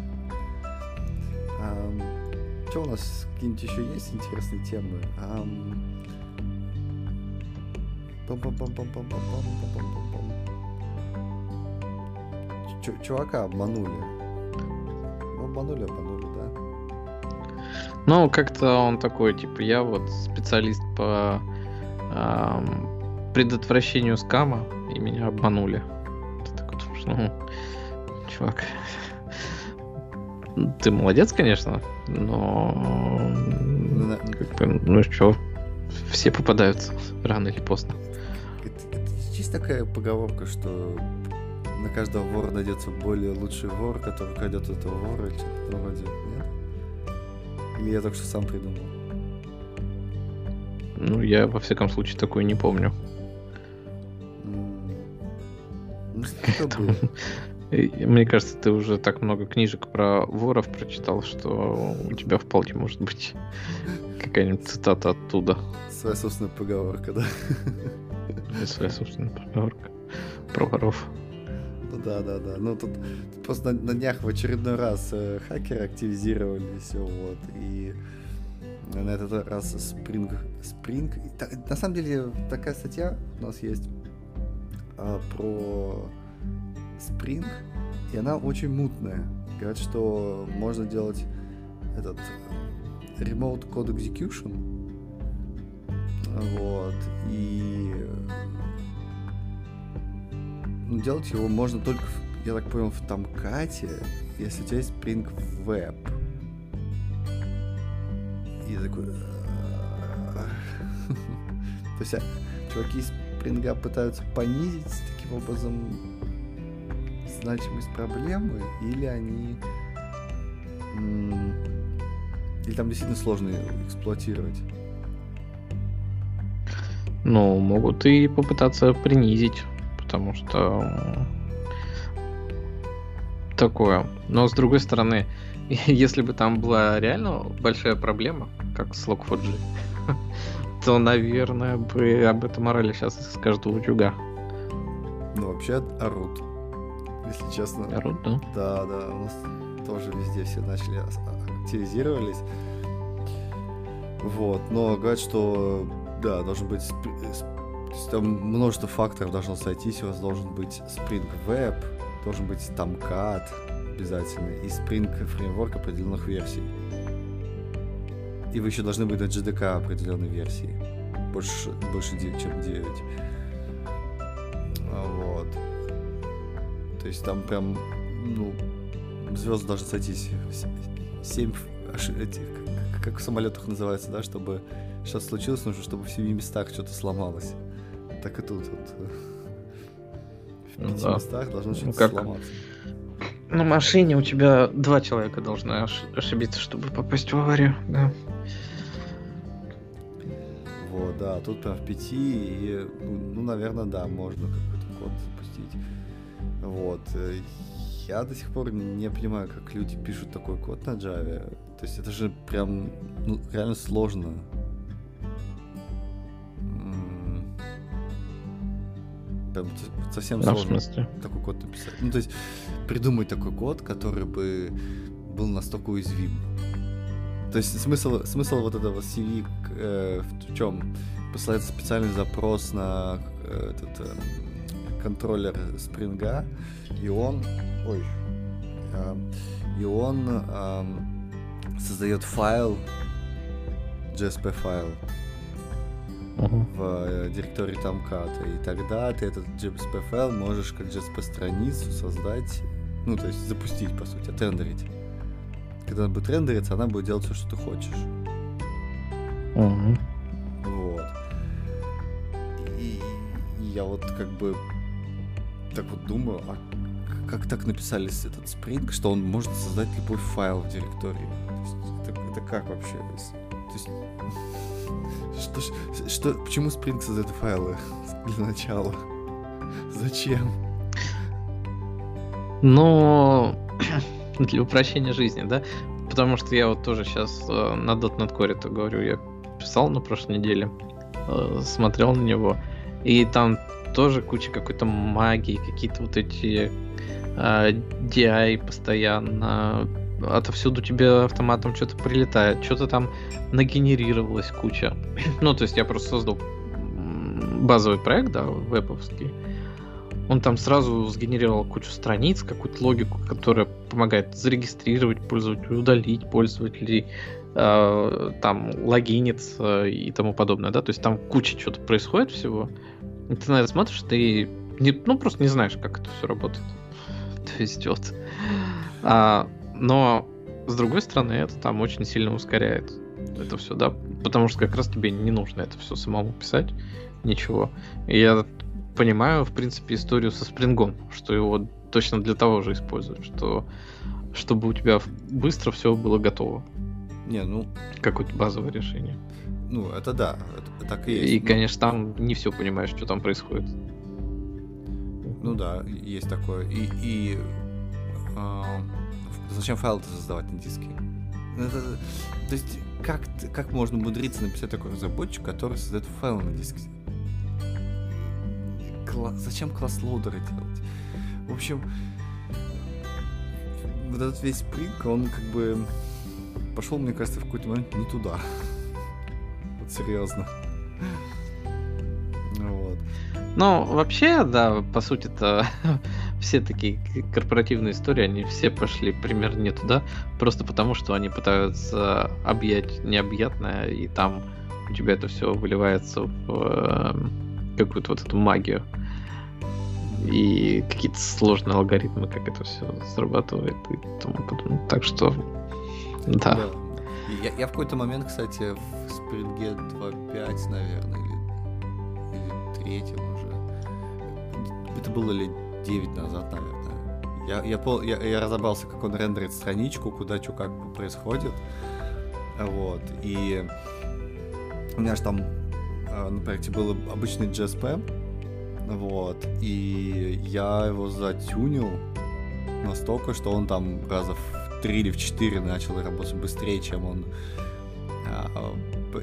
А, что у нас какие-нибудь еще есть интересные темы? А, Чувака обманули. Ну Обманули, обманули, да. Ну, как-то он такой, типа, я вот специалист по эм, предотвращению скама, и меня обманули. Ну, чувак, ты молодец, конечно, но на- как бы, ну что, все попадаются рано или поздно. Есть такая поговорка, что на каждого вора найдется более лучший вор, который крадет этого вора, или что-то в этом роде, нет? Или я только что сам придумал? Ну, я во всяком случае такое не помню. Что было? <laughs> И Мне кажется, ты уже так много книжек про воров прочитал, что у тебя вполне может быть <laughs> какая-нибудь цитата оттуда. Своя собственная поговорка, да? Своя собственная поговорка про воров. Ну да, да, да. Ну тут, просто на, на днях в очередной раз э, хакеры активизировались, вот, и на этот раз Spring... Spring... та- на самом деле такая статья у нас есть а, про Spring, и она очень мутная. Говорят, что можно делать этот э, Remote Code Execution, вот, и ну, делать его можно только, я так понял, в Томкате, если у тебя есть Spring Web. И такой... «А». <laughs> То есть а, чуваки из Spring пытаются понизить таким образом значимость проблемы, или они... Или там действительно сложно эксплуатировать. Ну, могут и попытаться принизить, потому что такое. Но с другой стороны, <laughs> если бы там была реально большая проблема, как с Log4j, <laughs> то, наверное, бы об этом орали сейчас из каждого утюга. Ну, вообще орут. Если честно. Орут, да? Да, да, у нас тоже везде все начали а- активизировались. Вот, но говорят, что да, должен быть там множество факторов должно сойтись, у вас должен быть Spring Web, должен быть Tomcat обязательно, и Spring фреймворк определенных версий. И вы еще должны быть на JDK определенной версии. Больше, больше, де- чем 9. А, Вот. То есть там прям, ну, звезды должны сойтись. С- Семь как- как в самолетах называется, да, чтобы что случилось, нужно, чтобы в семи местах что-то сломалось. Так и тут вот. В Ну пяти да. местах должно что-то как- сломаться. На машине у тебя два человека должны ош- ошибиться, чтобы попасть в аварию, да. Вот, да, тут прям в пяти, и, ну, ну, наверное, да, можно какой-то код запустить. Вот. э, Я до сих пор не понимаю, как люди пишут такой код на Java. То есть это же прям, ну, реально сложно. Прям со- совсем Да, сложно такой код написать. Ну, то есть придумать такой код, который бы был настолько уязвим. То есть смысл, смысл вот этого CV э, в чем? Посылается специальный запрос на э, этот э, контроллер спринга, и он, ой, э, и он эм, создает файл, JSP файл в э, директории Tomcat, и тогда ты этот JSP файл можешь как JSP страницу создать, ну то есть запустить по сути, отрендерить. Когда она будет рендериться, она будет делать все, что ты хочешь. Мгм. Вот. И, и я вот как бы так вот думаю, а как так написали этот Spring, что он может создать любой файл в директории? Это, это как вообще? То есть, <laughs> что, что, почему Spring создает файлы <laughs> для начала? Зачем? Но <clears throat> для упрощения жизни, да? Потому что я вот тоже сейчас на .NET Core то говорю, я писал на прошлой неделе, э, смотрел на него, и там тоже куча какой-то магии, какие-то вот эти э, DI постоянно, отовсюду тебе автоматом что-то прилетает, что-то там нагенерировалось куча. <laughs> ну, то есть я просто создал базовый проект, да, вебовский. Он там сразу сгенерировал кучу страниц, какую-то логику, которая помогает зарегистрировать пользователя, удалить пользователей, э, там логиниться и тому подобное, да, то есть там куча чего-то происходит всего. И ты на это смотришь, ты не, ну просто не знаешь, как это все работает. То есть вот. А, но с другой стороны, это там очень сильно ускоряет это все, да, потому что как раз тебе не нужно это все самому писать, ничего. И я понимаю, в принципе, историю со спрингом, что его точно для того же используют, что чтобы у тебя быстро все было готово. Не, ну... Какое-то базовое решение. Ну, это да, это так и есть. И, конечно, там не все понимаешь, что там происходит. Ну да, есть такое. И, и э, зачем файл создавать на диске? Это, то есть, как, как можно умудриться написать такой разработчик, который создает файл на диске? Кла- зачем класс-лоудеры делать? В общем, вот этот весь спринг, он как бы пошел, мне кажется, в какой-то момент не туда. Вот серьезно. Вот. Ну, вообще, да, по сути-то <laughs> все такие корпоративные истории, они все пошли примерно не туда, просто потому что они пытаются объять необъятное, и там у тебя это все выливается в э, какую-то вот эту магию. И какие-то сложные алгоритмы, как это все срабатывает и тому подобное. Так что, да. да. Я, я в какой-то момент, кстати, в Спринге 2.5, наверное, или, или третьем уже. Это было лет 9 назад, наверное. Я, я, пол, я, я разобрался, как он рендерит страничку, куда что как происходит. Вот. И у меня же там э, на проекте был обычный JSP. Вот. И я его затюнил настолько, что он там раза в 3 или в 4 начал работать быстрее, чем он а,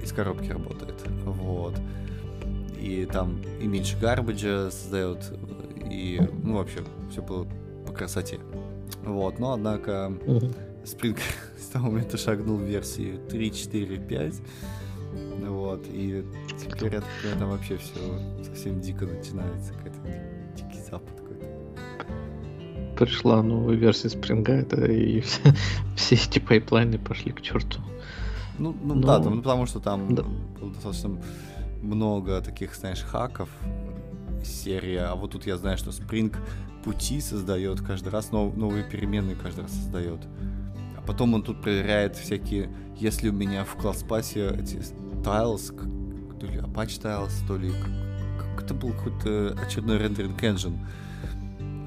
из коробки работает. Вот. И там и меньше garbage а создает, и, ну, вообще, все было по красоте. Вот, но, однако, Spring <laughs> с того момента шагнул в версии 3, 4, 5. Вот, и теперь это, это вообще все совсем дико начинается, какой-то дикий запад. Пришла новая версия Спринга, это и <laughs> все, все эти пайплайны пошли к черту. Ну, ну Но... да, ну, потому что там да. было достаточно много таких, знаешь, хаков, серия, а вот тут я знаю, что Spring пути создает каждый раз, нов, новые переменные каждый раз создает. А потом он тут проверяет всякие, если у меня в класс-пасе эти tiles, то ли Apache tiles, то ли как это был какой-то очередной рендеринг engine.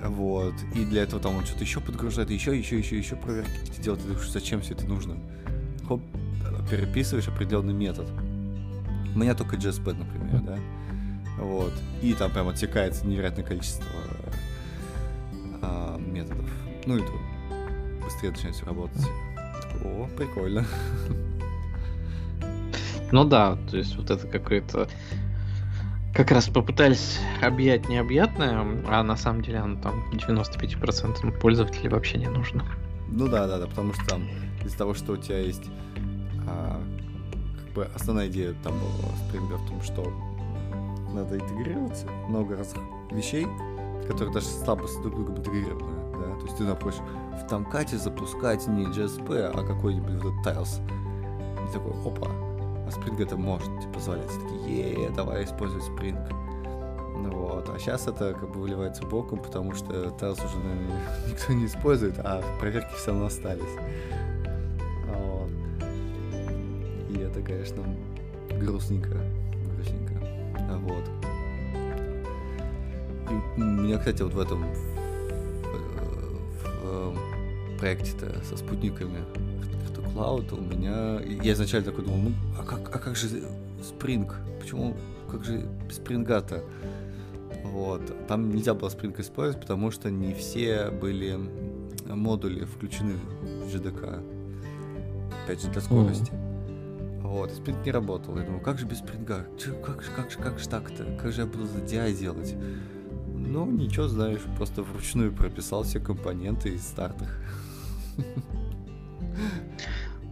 Вот. И для этого там он что-то еще подгружает, еще, еще, еще, еще проверки какие-то делает. Ты думаешь, зачем все это нужно? Хоп, переписываешь определенный метод. У меня только JSP, например, да. Вот. И там прям отсекается невероятное количество а, методов. Ну и то быстрее начинает все работать. О, прикольно. Ну да, то есть вот это какое-то как раз попытались объять необъятное, а на самом деле оно там 95% пользователей вообще не нужно. Ну да, да, да, потому что там из того, что у тебя есть а, как бы основная идея там была Spring в том, что надо интегрироваться, много разных вещей, которые даже слабо с друг другом интегрированы, да, то есть ты например, в Тамкате запускать не JSP, а какой-нибудь вот этот Tiles, и такой, опа, а Spring это может позволять, такие, е давай используй Spring, ну вот, а сейчас это как бы выливается боком, потому что Tiles уже, наверное, <laughs> никто не использует, а проверки все равно остались. Вот. И это, конечно, грустненько. Вот. И меня, кстати, вот в этом в, в, в проекте-то со спутниками Cloud у меня... Я изначально такой думал, ну, а как, а как же Spring? Почему, как же спринга-то? Вот. Там нельзя было Spring использовать, потому что не все были модули включены в JDK. Опять же, для скорости. Mm-hmm. Вот, и спринг не работал. Я думаю, как же без спринга? Че, как, же, как, же, как же так-то? Как же я буду за DI делать? Ну, ничего, знаешь, просто вручную прописал все компоненты из стартах. <laughs>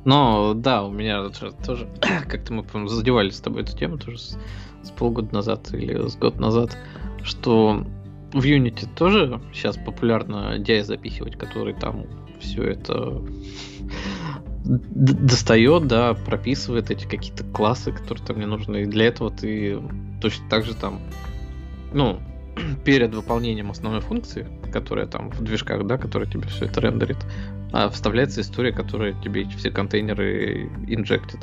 Но да, у меня тоже, <clears throat> как-то мы, по задевали с тобой эту тему тоже с, с полгода назад или с год назад, что в Unity тоже сейчас популярно DI запихивать, который там все это достает, да, прописывает эти какие-то классы, которые там мне нужны. И для этого ты точно так же там, ну, <clears throat> перед выполнением основной функции, которая там в движках, да, которая тебе все это рендерит, а вставляется история, которая тебе все контейнеры инжектит.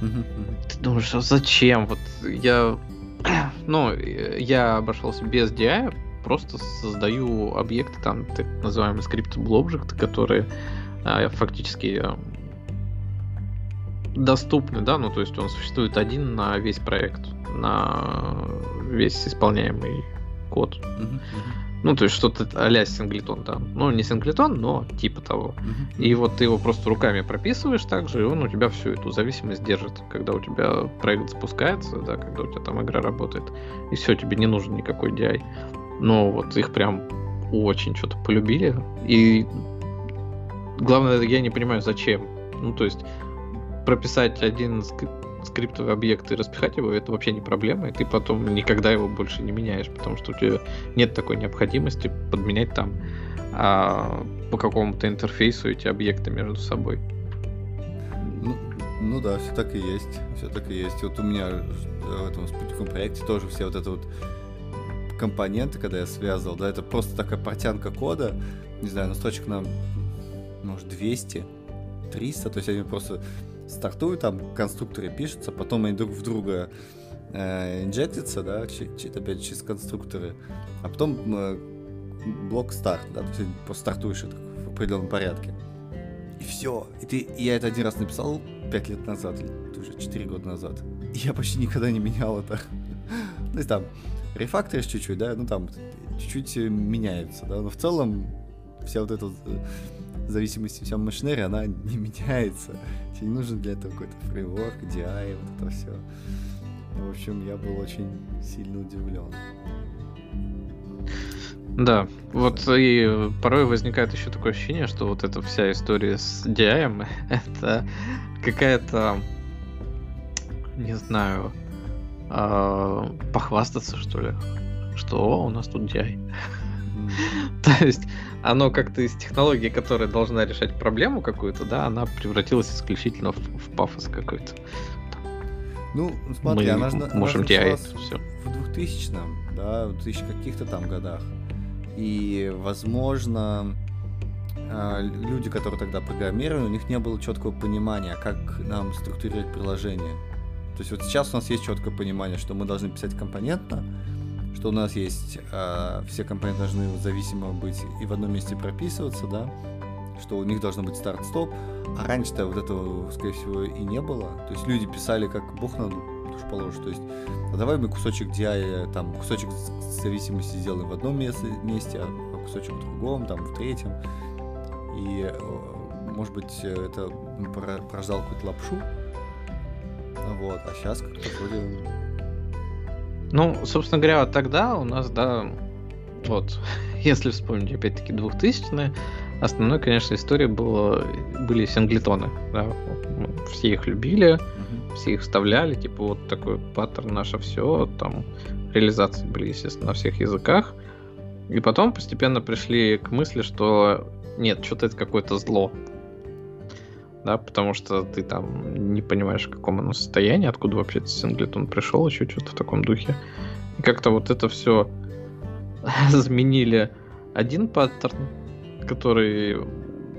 Ты думаешь, а зачем? Вот я, <clears throat> ну, я обошелся без DI, просто создаю объекты, там, так называемые scriptable object, которые а, фактически а, доступны, да, ну то есть он существует один на весь проект, на весь исполняемый код. Uh-huh, Ну, то есть что-то а-ля синглетон, да. Ну, не синглетон, но типа того. Uh-huh. И вот ты его просто руками прописываешь также, и он у тебя всю эту зависимость держит, когда у тебя проект запускается, да, когда у тебя там игра работает. И все, тебе не нужен никакой DI. Но вот их прям очень что-то полюбили. И главное, я не понимаю, зачем. Ну, то есть, прописать один скриптовый объект и распихать его, это вообще не проблема, и ты потом никогда его больше не меняешь, потому что у тебя нет такой необходимости подменять там а, по какому-то интерфейсу эти объекты между собой. Ну, ну да, все так и есть. Все так и есть. Вот у меня э, в этом спутниковом проекте тоже все вот это вот компоненты, когда я связывал, да, это просто такая портянка кода, не знаю, на строчек на, может, 200, 300, то есть они просто стартуют, там конструкторы пишутся, потом они друг в друга э, инжектятся, да, опять через конструкторы, а потом э, блок старт, да, то есть стартуешь это в определенном порядке. И все. И ты, я это один раз написал 5 лет назад, или уже 4 года назад. И я почти никогда не менял это. <laughs> То есть там рефакторишь чуть-чуть, да, ну там чуть-чуть меняется, да, но в целом вся вот эта зависимость, вся машинерия, она <laughs> не меняется. Тебе не нужен для этого какой-то фреймворк, DI, вот это все. В общем, я был очень сильно удивлен. Да, вот и порой возникает еще такое ощущение, что вот эта вся история с DI <laughs> это какая-то, не знаю, э, похвастаться, что ли, что у нас тут DI. <laughs> То есть оно как-то из технологии, которая должна решать проблему какую-то, да, она превратилась исключительно в, в пафос какой-то. Ну, смотри, Мы она же можем DI все. в 2000-м, да, в 2000 каких-то там годах. И, возможно, а, люди, которые тогда программировали, у них не было четкого понимания, как нам структурировать приложение. То есть вот сейчас у нас есть четкое понимание, что мы должны писать компонентно, что у нас есть э, все компоненты должны зависимо быть и в одном месте прописываться, да, что у них должно быть старт-стоп, а раньше-то вот этого, скорее всего, и не было. То есть люди писали, как бог на душу положит. То есть, а давай мы кусочек DI, там, кусочек зависимости сделаем в одном месте, месте а кусочек в другом, там, в третьем. И, может быть, это порождало какую-то лапшу, вот, а сейчас как-то вроде... Ну, собственно говоря, тогда у нас, да, вот, <laughs> если вспомнить опять-таки 2000-е, основной, конечно, история была, были синглетоны. Да? Все их любили, угу. все их вставляли, типа вот такой паттерн наше все, там реализации были, естественно, на всех языках. И потом постепенно пришли к мысли, что нет, что-то это какое-то зло да, потому что ты там не понимаешь, в каком оно состоянии, откуда вообще этот синглетон пришел, еще что-то в таком духе. И как-то вот это все <laughs> заменили один паттерн, который,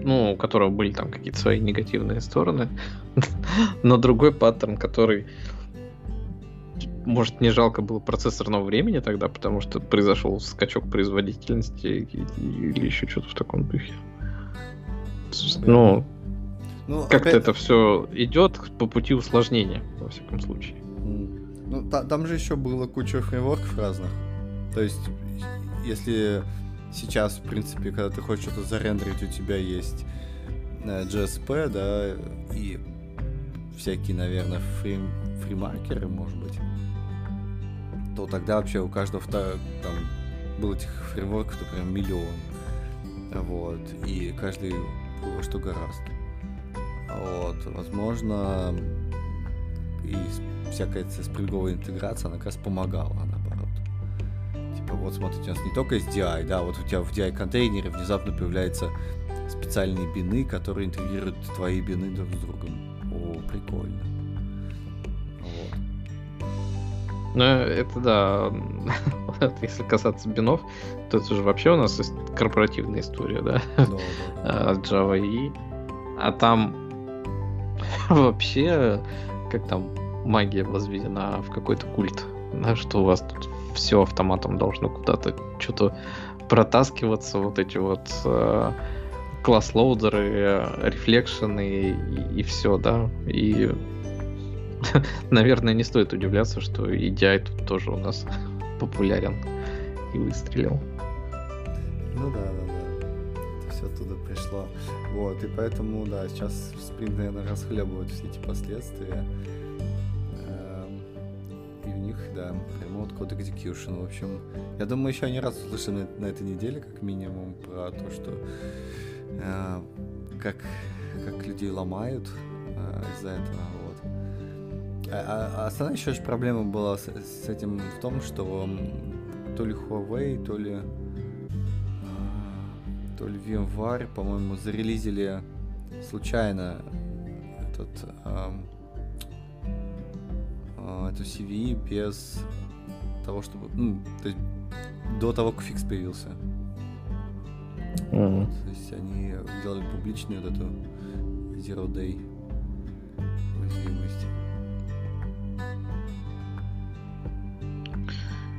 ну, у которого были там какие-то свои негативные стороны, <laughs> на другой паттерн, который может, не жалко было процессорного времени тогда, потому что произошел скачок производительности или еще что-то в таком духе. Ну, ну, Как-то опять... это все идет по пути усложнения, во всяком случае. Ну, та, там же еще было куча фреймворков разных. То есть, если сейчас, в принципе, когда ты хочешь что-то зарендерить, у тебя есть э, GSP, да, и всякие, наверное, фри, фримаркеры, может быть, то тогда вообще у каждого там был этих фреймворков, например, миллион. Вот. И каждый во что гораст. Вот. Возможно, и всякая спринговая интеграция, она как раз помогала, наоборот. Типа, вот смотрите, у нас не только есть DI, да, вот у тебя в DI-контейнере внезапно появляются специальные бины, которые интегрируют твои бины друг с другом. О, прикольно. Ну, это да. <laughs> Если касаться бинов, то это же вообще у нас корпоративная история, да? Да, да. <laughs> Java E. А там <laughs> вообще, как там, магия возведена в какой-то культ. Да, что у вас тут все автоматом должно куда-то что-то протаскиваться, вот эти вот э, класс-лоудеры, рефлекшены и, и все, да. И <laughs> наверное, не стоит удивляться, что EDI тут тоже у нас <laughs> популярен и выстрелил. Ну да, да, да. Все оттуда пришло. Вот, и поэтому, да, сейчас Spring, наверное, расхлебывают все эти последствия. Эм, и у них, да, Remote Code Execution. В общем, я думаю, еще не раз услышим на, этой неделе, как минимум, про то, что э, как, как людей ломают э, из-за этого. А, а основная еще проблема была с, этим в том, что то ли Huawei, то ли а, то ли VMware, по-моему, зарелизили случайно этот а, а, эту CVE без того, чтобы ну, то есть до того, как фикс появился. Mm-hmm. Вот, то есть они сделали публичную вот эту Zero Day уязвимость.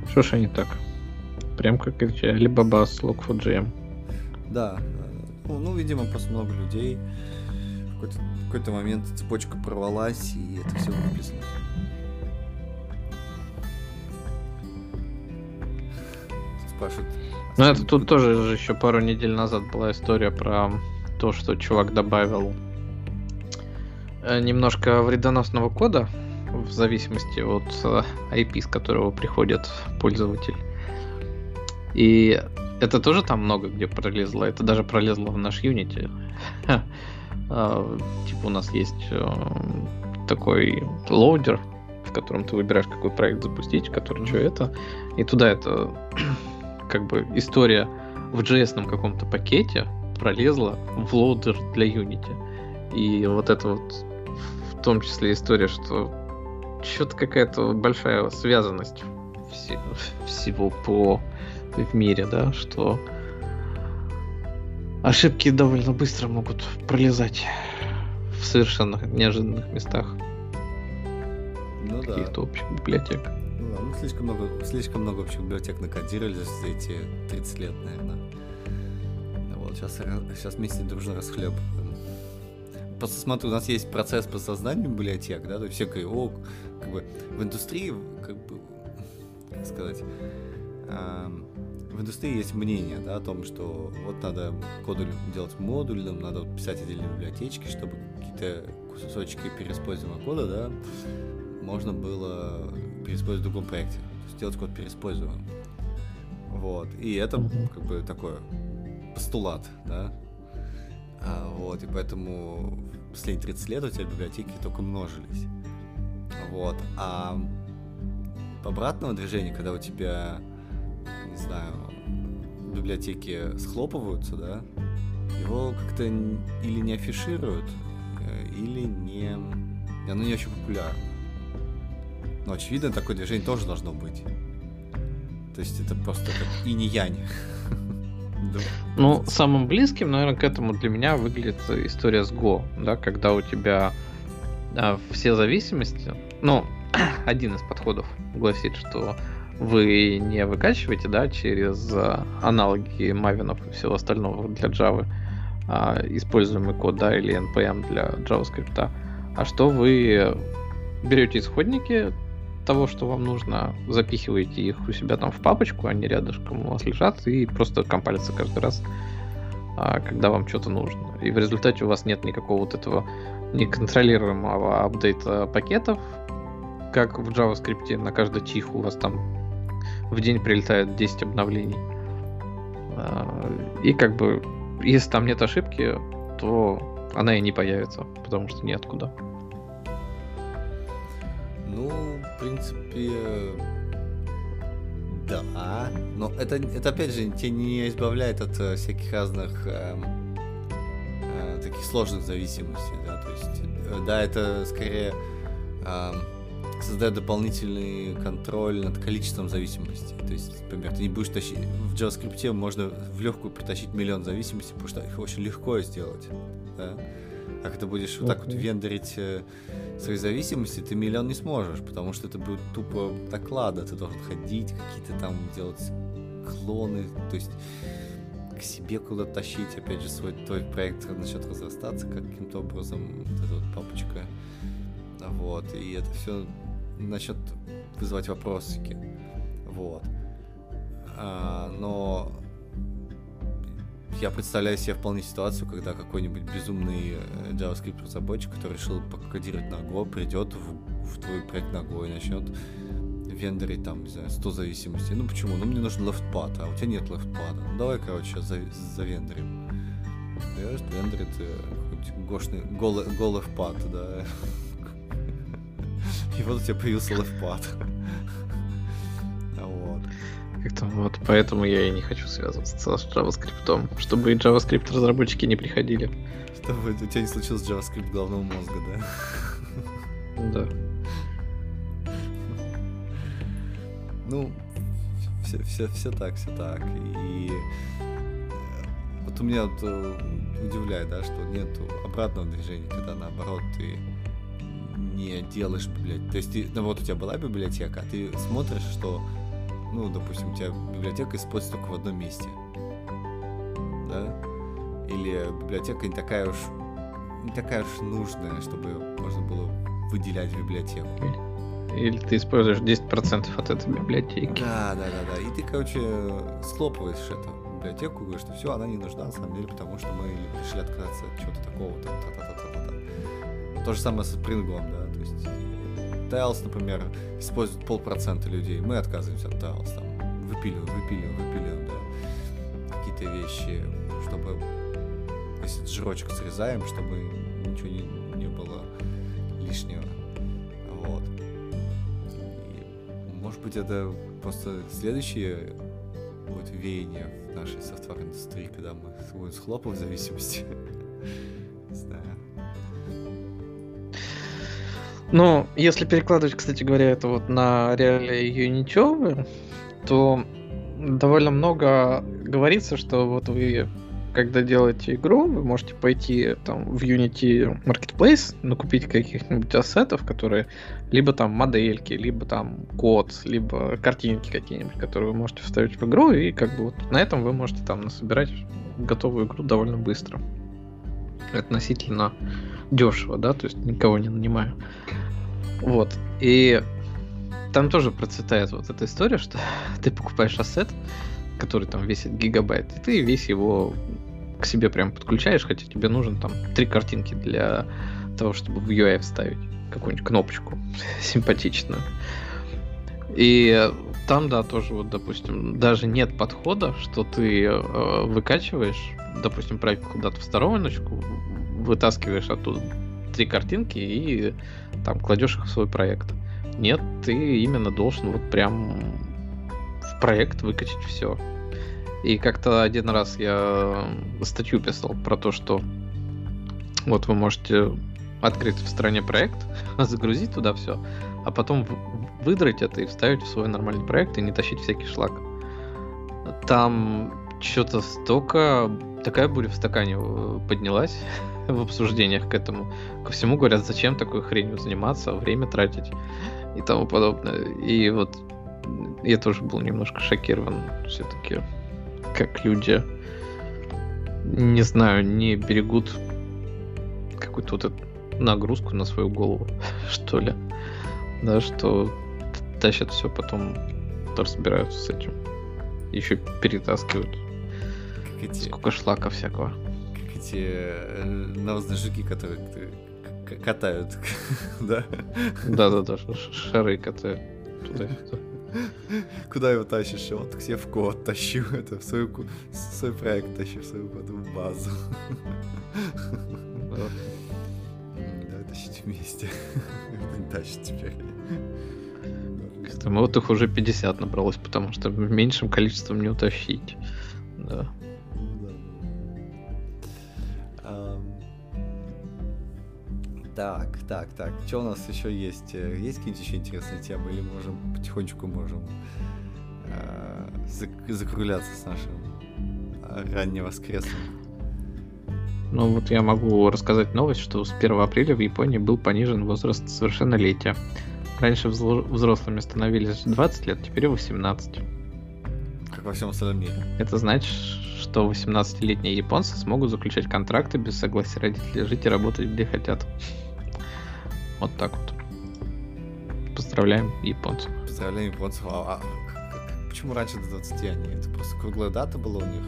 Что ж они так? Прям как Alibaba с Log4j. Да. Ну, ну, видимо, просто много людей. В какой-то, в какой-то момент цепочка порвалась, и это все. Спрашивают. Ну, это тут тоже же еще пару недель назад была история про то, что чувак добавил э, немножко вредоносного кода в зависимости от IP, э, с которого приходит пользователь. И это тоже там много где пролезло. Это даже пролезло в наш Unity. А, типа у нас есть э, такой loader, в котором ты выбираешь, какой проект запустить, который что это. И туда это <clears throat> как бы история в JS каком-то пакете пролезла в loader для Unity. И вот это вот в том числе история, что что-то какая-то большая связанность все, всего по в мире, да, что ошибки довольно быстро могут пролезать в совершенно неожиданных местах. Ну да. Каких-то общих библиотек. Ну да, ну слишком много, слишком много общих библиотек накодировали за эти 30 лет, наверное. Вот, сейчас, сейчас вместе дружно расхлебываем просто смотрю, у нас есть процесс по созданию библиотек, да, то есть всякое, о, как бы в индустрии, как бы, как сказать, э, в индустрии есть мнение, да, о том, что вот надо кодуль делать модульным, надо вот писать отдельные библиотечки, чтобы какие-то кусочки переиспользуемого кода, да, можно было переиспользовать в другом проекте, то есть делать код переиспользуемым. Вот, и это как бы такой постулат, да, а, вот, и поэтому последние 30 лет у тебя библиотеки только множились. Вот. А обратного движения, когда у тебя, не знаю, библиотеки схлопываются, да, его как-то или не афишируют, э, или не... Оно не очень популярно. Но, очевидно, такое движение тоже должно быть. То есть это просто как и не янь. <laughs> Ну, самым близким, наверное, к этому для меня выглядит история с Go, да, когда у тебя а, все зависимости, ну, <clears throat> один из подходов гласит, что вы не выкачиваете, да, через а, аналоги мавинов и всего остального для Java а, используемый код, да, или NPM для JavaScript, а что вы берете исходники, того, что вам нужно, запихиваете их у себя там в папочку, они рядышком у вас лежат и просто компалятся каждый раз, а, когда вам что-то нужно. И в результате у вас нет никакого вот этого неконтролируемого апдейта пакетов, как в JavaScript на каждый чих у вас там в день прилетает 10 обновлений. А, и как бы, если там нет ошибки, то она и не появится, потому что неоткуда. Ну, в принципе, да. Но это, это опять же, тебя не избавляет от э, всяких разных э, э, таких сложных зависимостей, да. То есть, э, да, это скорее э, создает дополнительный контроль над количеством зависимостей. То есть, например, ты не будешь тащить... В JavaScript можно в легкую притащить миллион зависимостей, потому что их очень легко сделать. Да? А когда будешь вот так вот вендорить э, свои зависимости, ты миллион не сможешь, потому что это будет тупо доклада. Ты должен ходить, какие-то там делать клоны, то есть к себе куда-то тащить, опять же, свой твой проект начнет разрастаться каким-то образом, вот эта вот папочка. Вот, и это все начнет вызывать вопросики. Вот. А, но я представляю себе вполне ситуацию, когда какой-нибудь безумный э, JavaScript разработчик, который решил покодировать на Go, придет в, в твой проект на Go и начнет вендорить там, не знаю, 100 зависимостей. Ну почему? Ну мне нужен лефтпад, а у тебя нет лефтпада. Ну давай, короче, сейчас завендорим. Берешь, вендорит э, гошный, гол, гол лефтпад, да. И вот у тебя появился левпад. Вот. Как-то вот, поэтому я и не хочу связываться с JavaScript, чтобы и JavaScript разработчики не приходили. Чтобы у тебя не случилось JavaScript головного мозга, да? Да. Ну, все, все, все так, все так. И э, вот у меня вот э, удивляет, да, что нет обратного движения, когда наоборот ты не делаешь библиотеку. То есть, ты, ну вот у тебя была библиотека, а ты смотришь, что, ну, допустим, у тебя библиотека используется только в одном месте. Да? Или библиотека не такая уж не такая уж нужная, чтобы можно было выделять библиотеку. Или ты используешь 10% от этой библиотеки. Да, да, да, да. И ты, короче, схлопываешь эту библиотеку, говоришь, что все, она не нужна, на самом деле, потому что мы решили отказаться от чего-то такого. Та -та -та -та -та -та. То же самое с Spring, да. То есть Tails, например, использует полпроцента людей. Мы отказываемся от Tails, там, выпиливаем, выпиливаем, выпиливаем, да, какие-то вещи, чтобы, если жирочек срезаем, чтобы ничего не, не было лишнего. Вот. И, может быть, это просто следующее будет веяние в нашей софтвер-индустрии, когда мы будем схлопывать зависимости. <laughs> Не знаю. Ну, если перекладывать, кстати говоря, это вот на реалии Unity, то довольно много говорится, что вот вы когда делаете игру, вы можете пойти там в Unity Marketplace, накупить каких-нибудь ассетов, которые либо там модельки, либо там код, либо картинки какие-нибудь, которые вы можете вставить в игру, и как бы вот на этом вы можете там насобирать готовую игру довольно быстро. Относительно дешево, да, то есть никого не нанимаю. Вот. И там тоже процветает вот эта история, что <laughs> ты покупаешь ассет, который там весит гигабайт, и ты весь его к себе прям подключаешь, хотя тебе нужен там три картинки для того, чтобы в UI вставить какую-нибудь кнопочку <laughs> симпатичную. И там, да, тоже вот, допустим, даже нет подхода, что ты э, выкачиваешь, допустим, проект куда-то в стороночку, вытаскиваешь оттуда три картинки и там кладешь их в свой проект. Нет, ты именно должен вот прям в проект выкачать все. И как-то один раз я статью писал про то, что вот вы можете открыть в стране проект, <laughs> загрузить туда все, а потом выдрать это и вставить в свой нормальный проект и не тащить всякий шлак. Там что-то столько, такая буря в стакане э, поднялась <laughs> в обсуждениях к этому. Ко всему говорят, зачем такой хренью заниматься, время тратить и тому подобное. И вот я тоже был немножко шокирован все-таки, как люди, не знаю, не берегут какую-то вот эту нагрузку на свою голову, <laughs> что ли. Да, что тащат все, потом разбираются с этим. Еще перетаскивают. Сколько шлака всякого эти э, навозные жуки, которые катают, <laughs> да? Да-да-да, шары катают. Туда-сюда. Куда его тащишь? Вот к себе в код тащу, <laughs> это в в свой проект тащу, в свою потом базу. Давай тащить вместе. <laughs> Это не тащит теперь. Кстати, ну вот их уже 50 набралось, потому что меньшим количеством не утащить. Да. Так, так, так. Что у нас еще есть? Э, Есть какие-нибудь еще интересные темы? Или можем потихонечку можем э, зак- закругляться с нашим э, ранневоскресным? Ну вот я могу рассказать новость, что с 1 апреля в Японии был понижен возраст совершеннолетия. Раньше взрослыми становились 20 лет, теперь 18. Как во всем остальном мире. Это значит, что 18-летние японцы смогут заключать контракты без согласия родителей, жить и работать где хотят. Вот так вот. Поздравляем японцев. Поздравляем японцев. А, а почему раньше до 20 они? Это просто круглая дата была у них?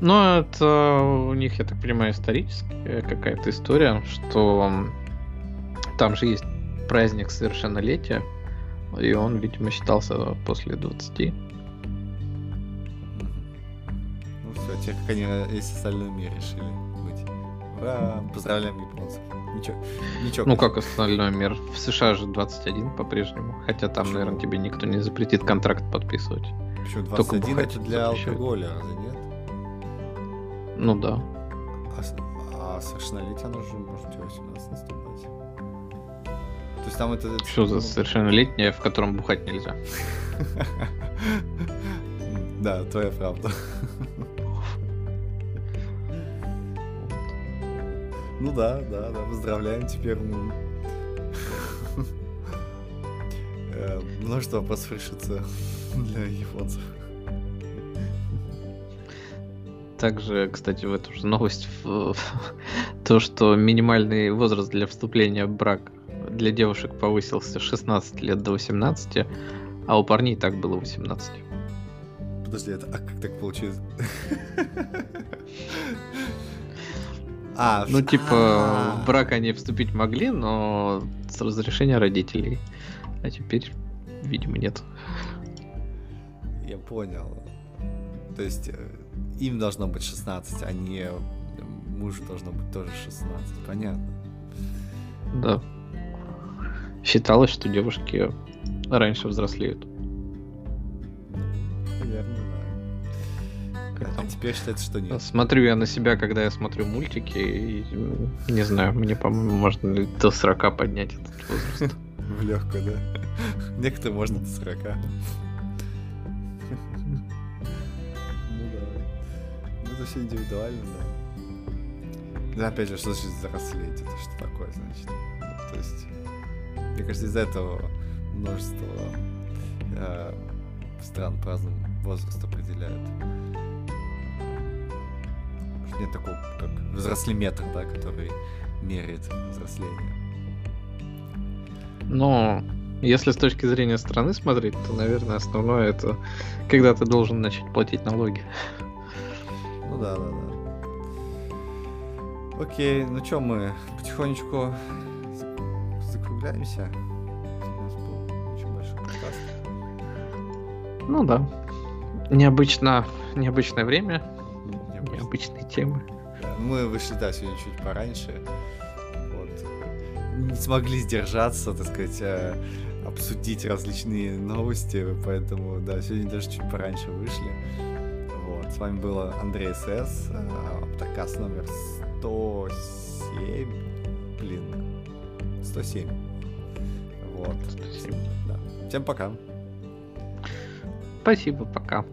Ну, это у них, я так понимаю, историческая какая-то история, что там же есть праздник совершеннолетия, и он, видимо, считался после 20. Ну все, те, как они весь остальной мир решили быть. Ура! Поздравляем японцев. Ничего, ничего. Ну, как остальной мир. В США же 21 по-прежнему. Хотя там, Почему? наверное, тебе никто не запретит контракт подписывать. Почему только 21 бухать это для запрещают. алкоголя, разве нет? Ну да. А, а совершеннолетие оно же может и 18 наступать. То есть там это... это Что за ну, совершеннолетнее, в котором бухать нельзя? <laughs> Да, твоя правда. Ну да, да, да, поздравляем теперь. ну, Множество вопросов решится для японцев. Также, кстати, в эту же новость то, что минимальный возраст для вступления в брак для девушек повысился с 16 лет до 18, а у парней так было 18. Подожди, это, а как так получилось? А, Ну, ш- типа, а. в брак они вступить могли, но с разрешения родителей. А теперь, видимо, нет. Я понял. То есть э, им должно быть 16, а не мужу должно быть тоже 16. Понятно. Да. Считалось, что девушки раньше взрослеют. Как А там? теперь считается, что нет. Смотрю я на себя, когда я смотрю мультики, и не знаю, мне, по-моему, можно ли до 40 поднять этот возраст. <laughs> В легкую, да. <laughs> Некоторые можно до 40. Ну да. Ну это все индивидуально, да. Да, опять же, что значит взрослеть? Это что такое, значит? То есть, мне кажется, из-за этого множество э, стран по-разному возраст определяют. Что Нет такого, как взрослеметр, да, который меряет взросление. Но если с точки зрения страны смотреть, то, наверное, основное это когда ты должен начать платить налоги. Ну да, да, да. Окей, ну чё, мы потихонечку зак- закругляемся. У нас был очень большой подкаст. Ну да. Необычно, необычное время. Необычные темы. Мы вышли, да, сегодня чуть пораньше. Вот. Не смогли сдержаться, так сказать, э, обсудить различные новости, поэтому, да, сегодня даже чуть пораньше вышли. Вот. С вами был Андрей СС, э, подкаст номер 107. Блин, 107. Вот. 107. Да. Всем пока. Спасибо, пока.